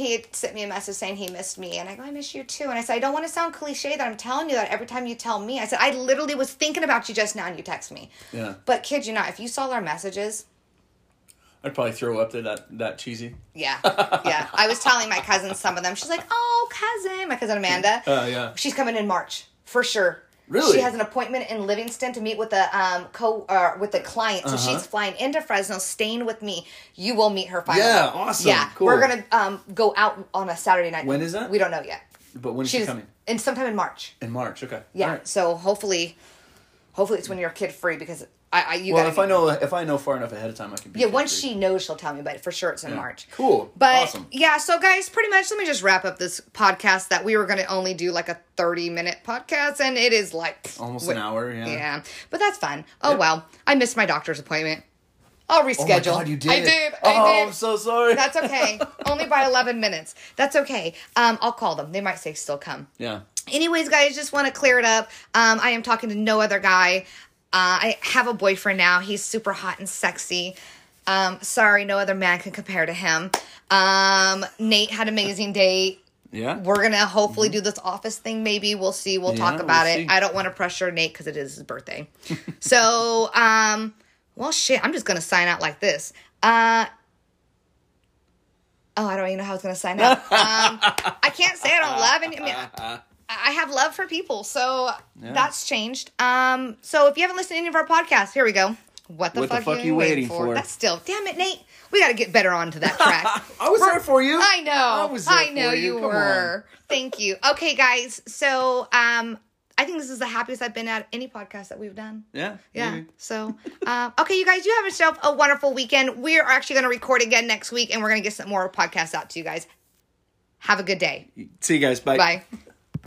he sent me a message saying he missed me, and I go, I miss you too. And I said, I don't want to sound cliche that I'm telling you that every time you tell me. I said, I literally was thinking about you just now, and you text me. yeah. But kid you not, if you saw our messages, I'd probably throw up there that that cheesy. yeah, yeah. I was telling my cousin some of them. She's like, oh, cousin, my cousin Amanda. Uh, yeah. She's coming in March for sure. Really? She has an appointment in Livingston to meet with a um co uh, with a client. So Uh-huh. she's flying into Fresno, staying with me. You will meet her finally. Yeah, awesome. Yeah, Cool. we're gonna um go out on a Saturday night. When is that? We don't know yet. But when is she She's coming? in sometime in March. In March. Okay. Yeah. All right. So hopefully, hopefully it's when you're kid free because I, I you Well, if I know if I know far enough ahead of time, I can. Be Yeah, once she knows, she'll tell me. But for sure, it's in Yeah. March. Cool. But awesome. yeah, so guys, pretty much let me just wrap up this podcast that we were going to only do like a 30 minute podcast and it is like Almost wait, an hour. Yeah. Yeah. But that's fun. Oh Yeah. well, I missed my doctor's appointment. I'll Oh my reschedule. God, you did. I did. Oh, I did. I'm so sorry. That's okay. only by 11 minutes. That's okay. Um I'll call them. They might say still come. yeah. Anyways, guys, just want to clear it up. Um, I am talking to no other guy. Uh, I have a boyfriend now. He's super hot and sexy. Um, sorry, no other man can compare to him. Um, Nate had an amazing date. Yeah. We're gonna hopefully do this office thing. Maybe we'll see. We'll Mm-hmm. Yeah, talk about we'll it. see. I don't want to pressure Nate because it is his birthday. so, um, well, shit. I'm just gonna sign out like this. Uh. Oh, I don't even know how I was gonna sign out. Um, I can't say I don't love any. I mean, I have love for people, so Yeah. that's changed. Um, so if you haven't listened to any of our podcasts, here we go. What the, What the fuck, fuck are you waiting for? That's still, damn it, Nate. We got to get better onto that track. I was there for you. I know. I was there I for know you. you, were. Thank you. Okay, guys. So, um, I think this is the happiest I've been at any podcast that we've done. Yeah. Yeah. maybe. So, um, okay, you guys, you have yourself a wonderful weekend. We are actually going to record again next week, and we're going to get some more podcasts out to you guys. Have a good day. See you guys. Bye. Bye.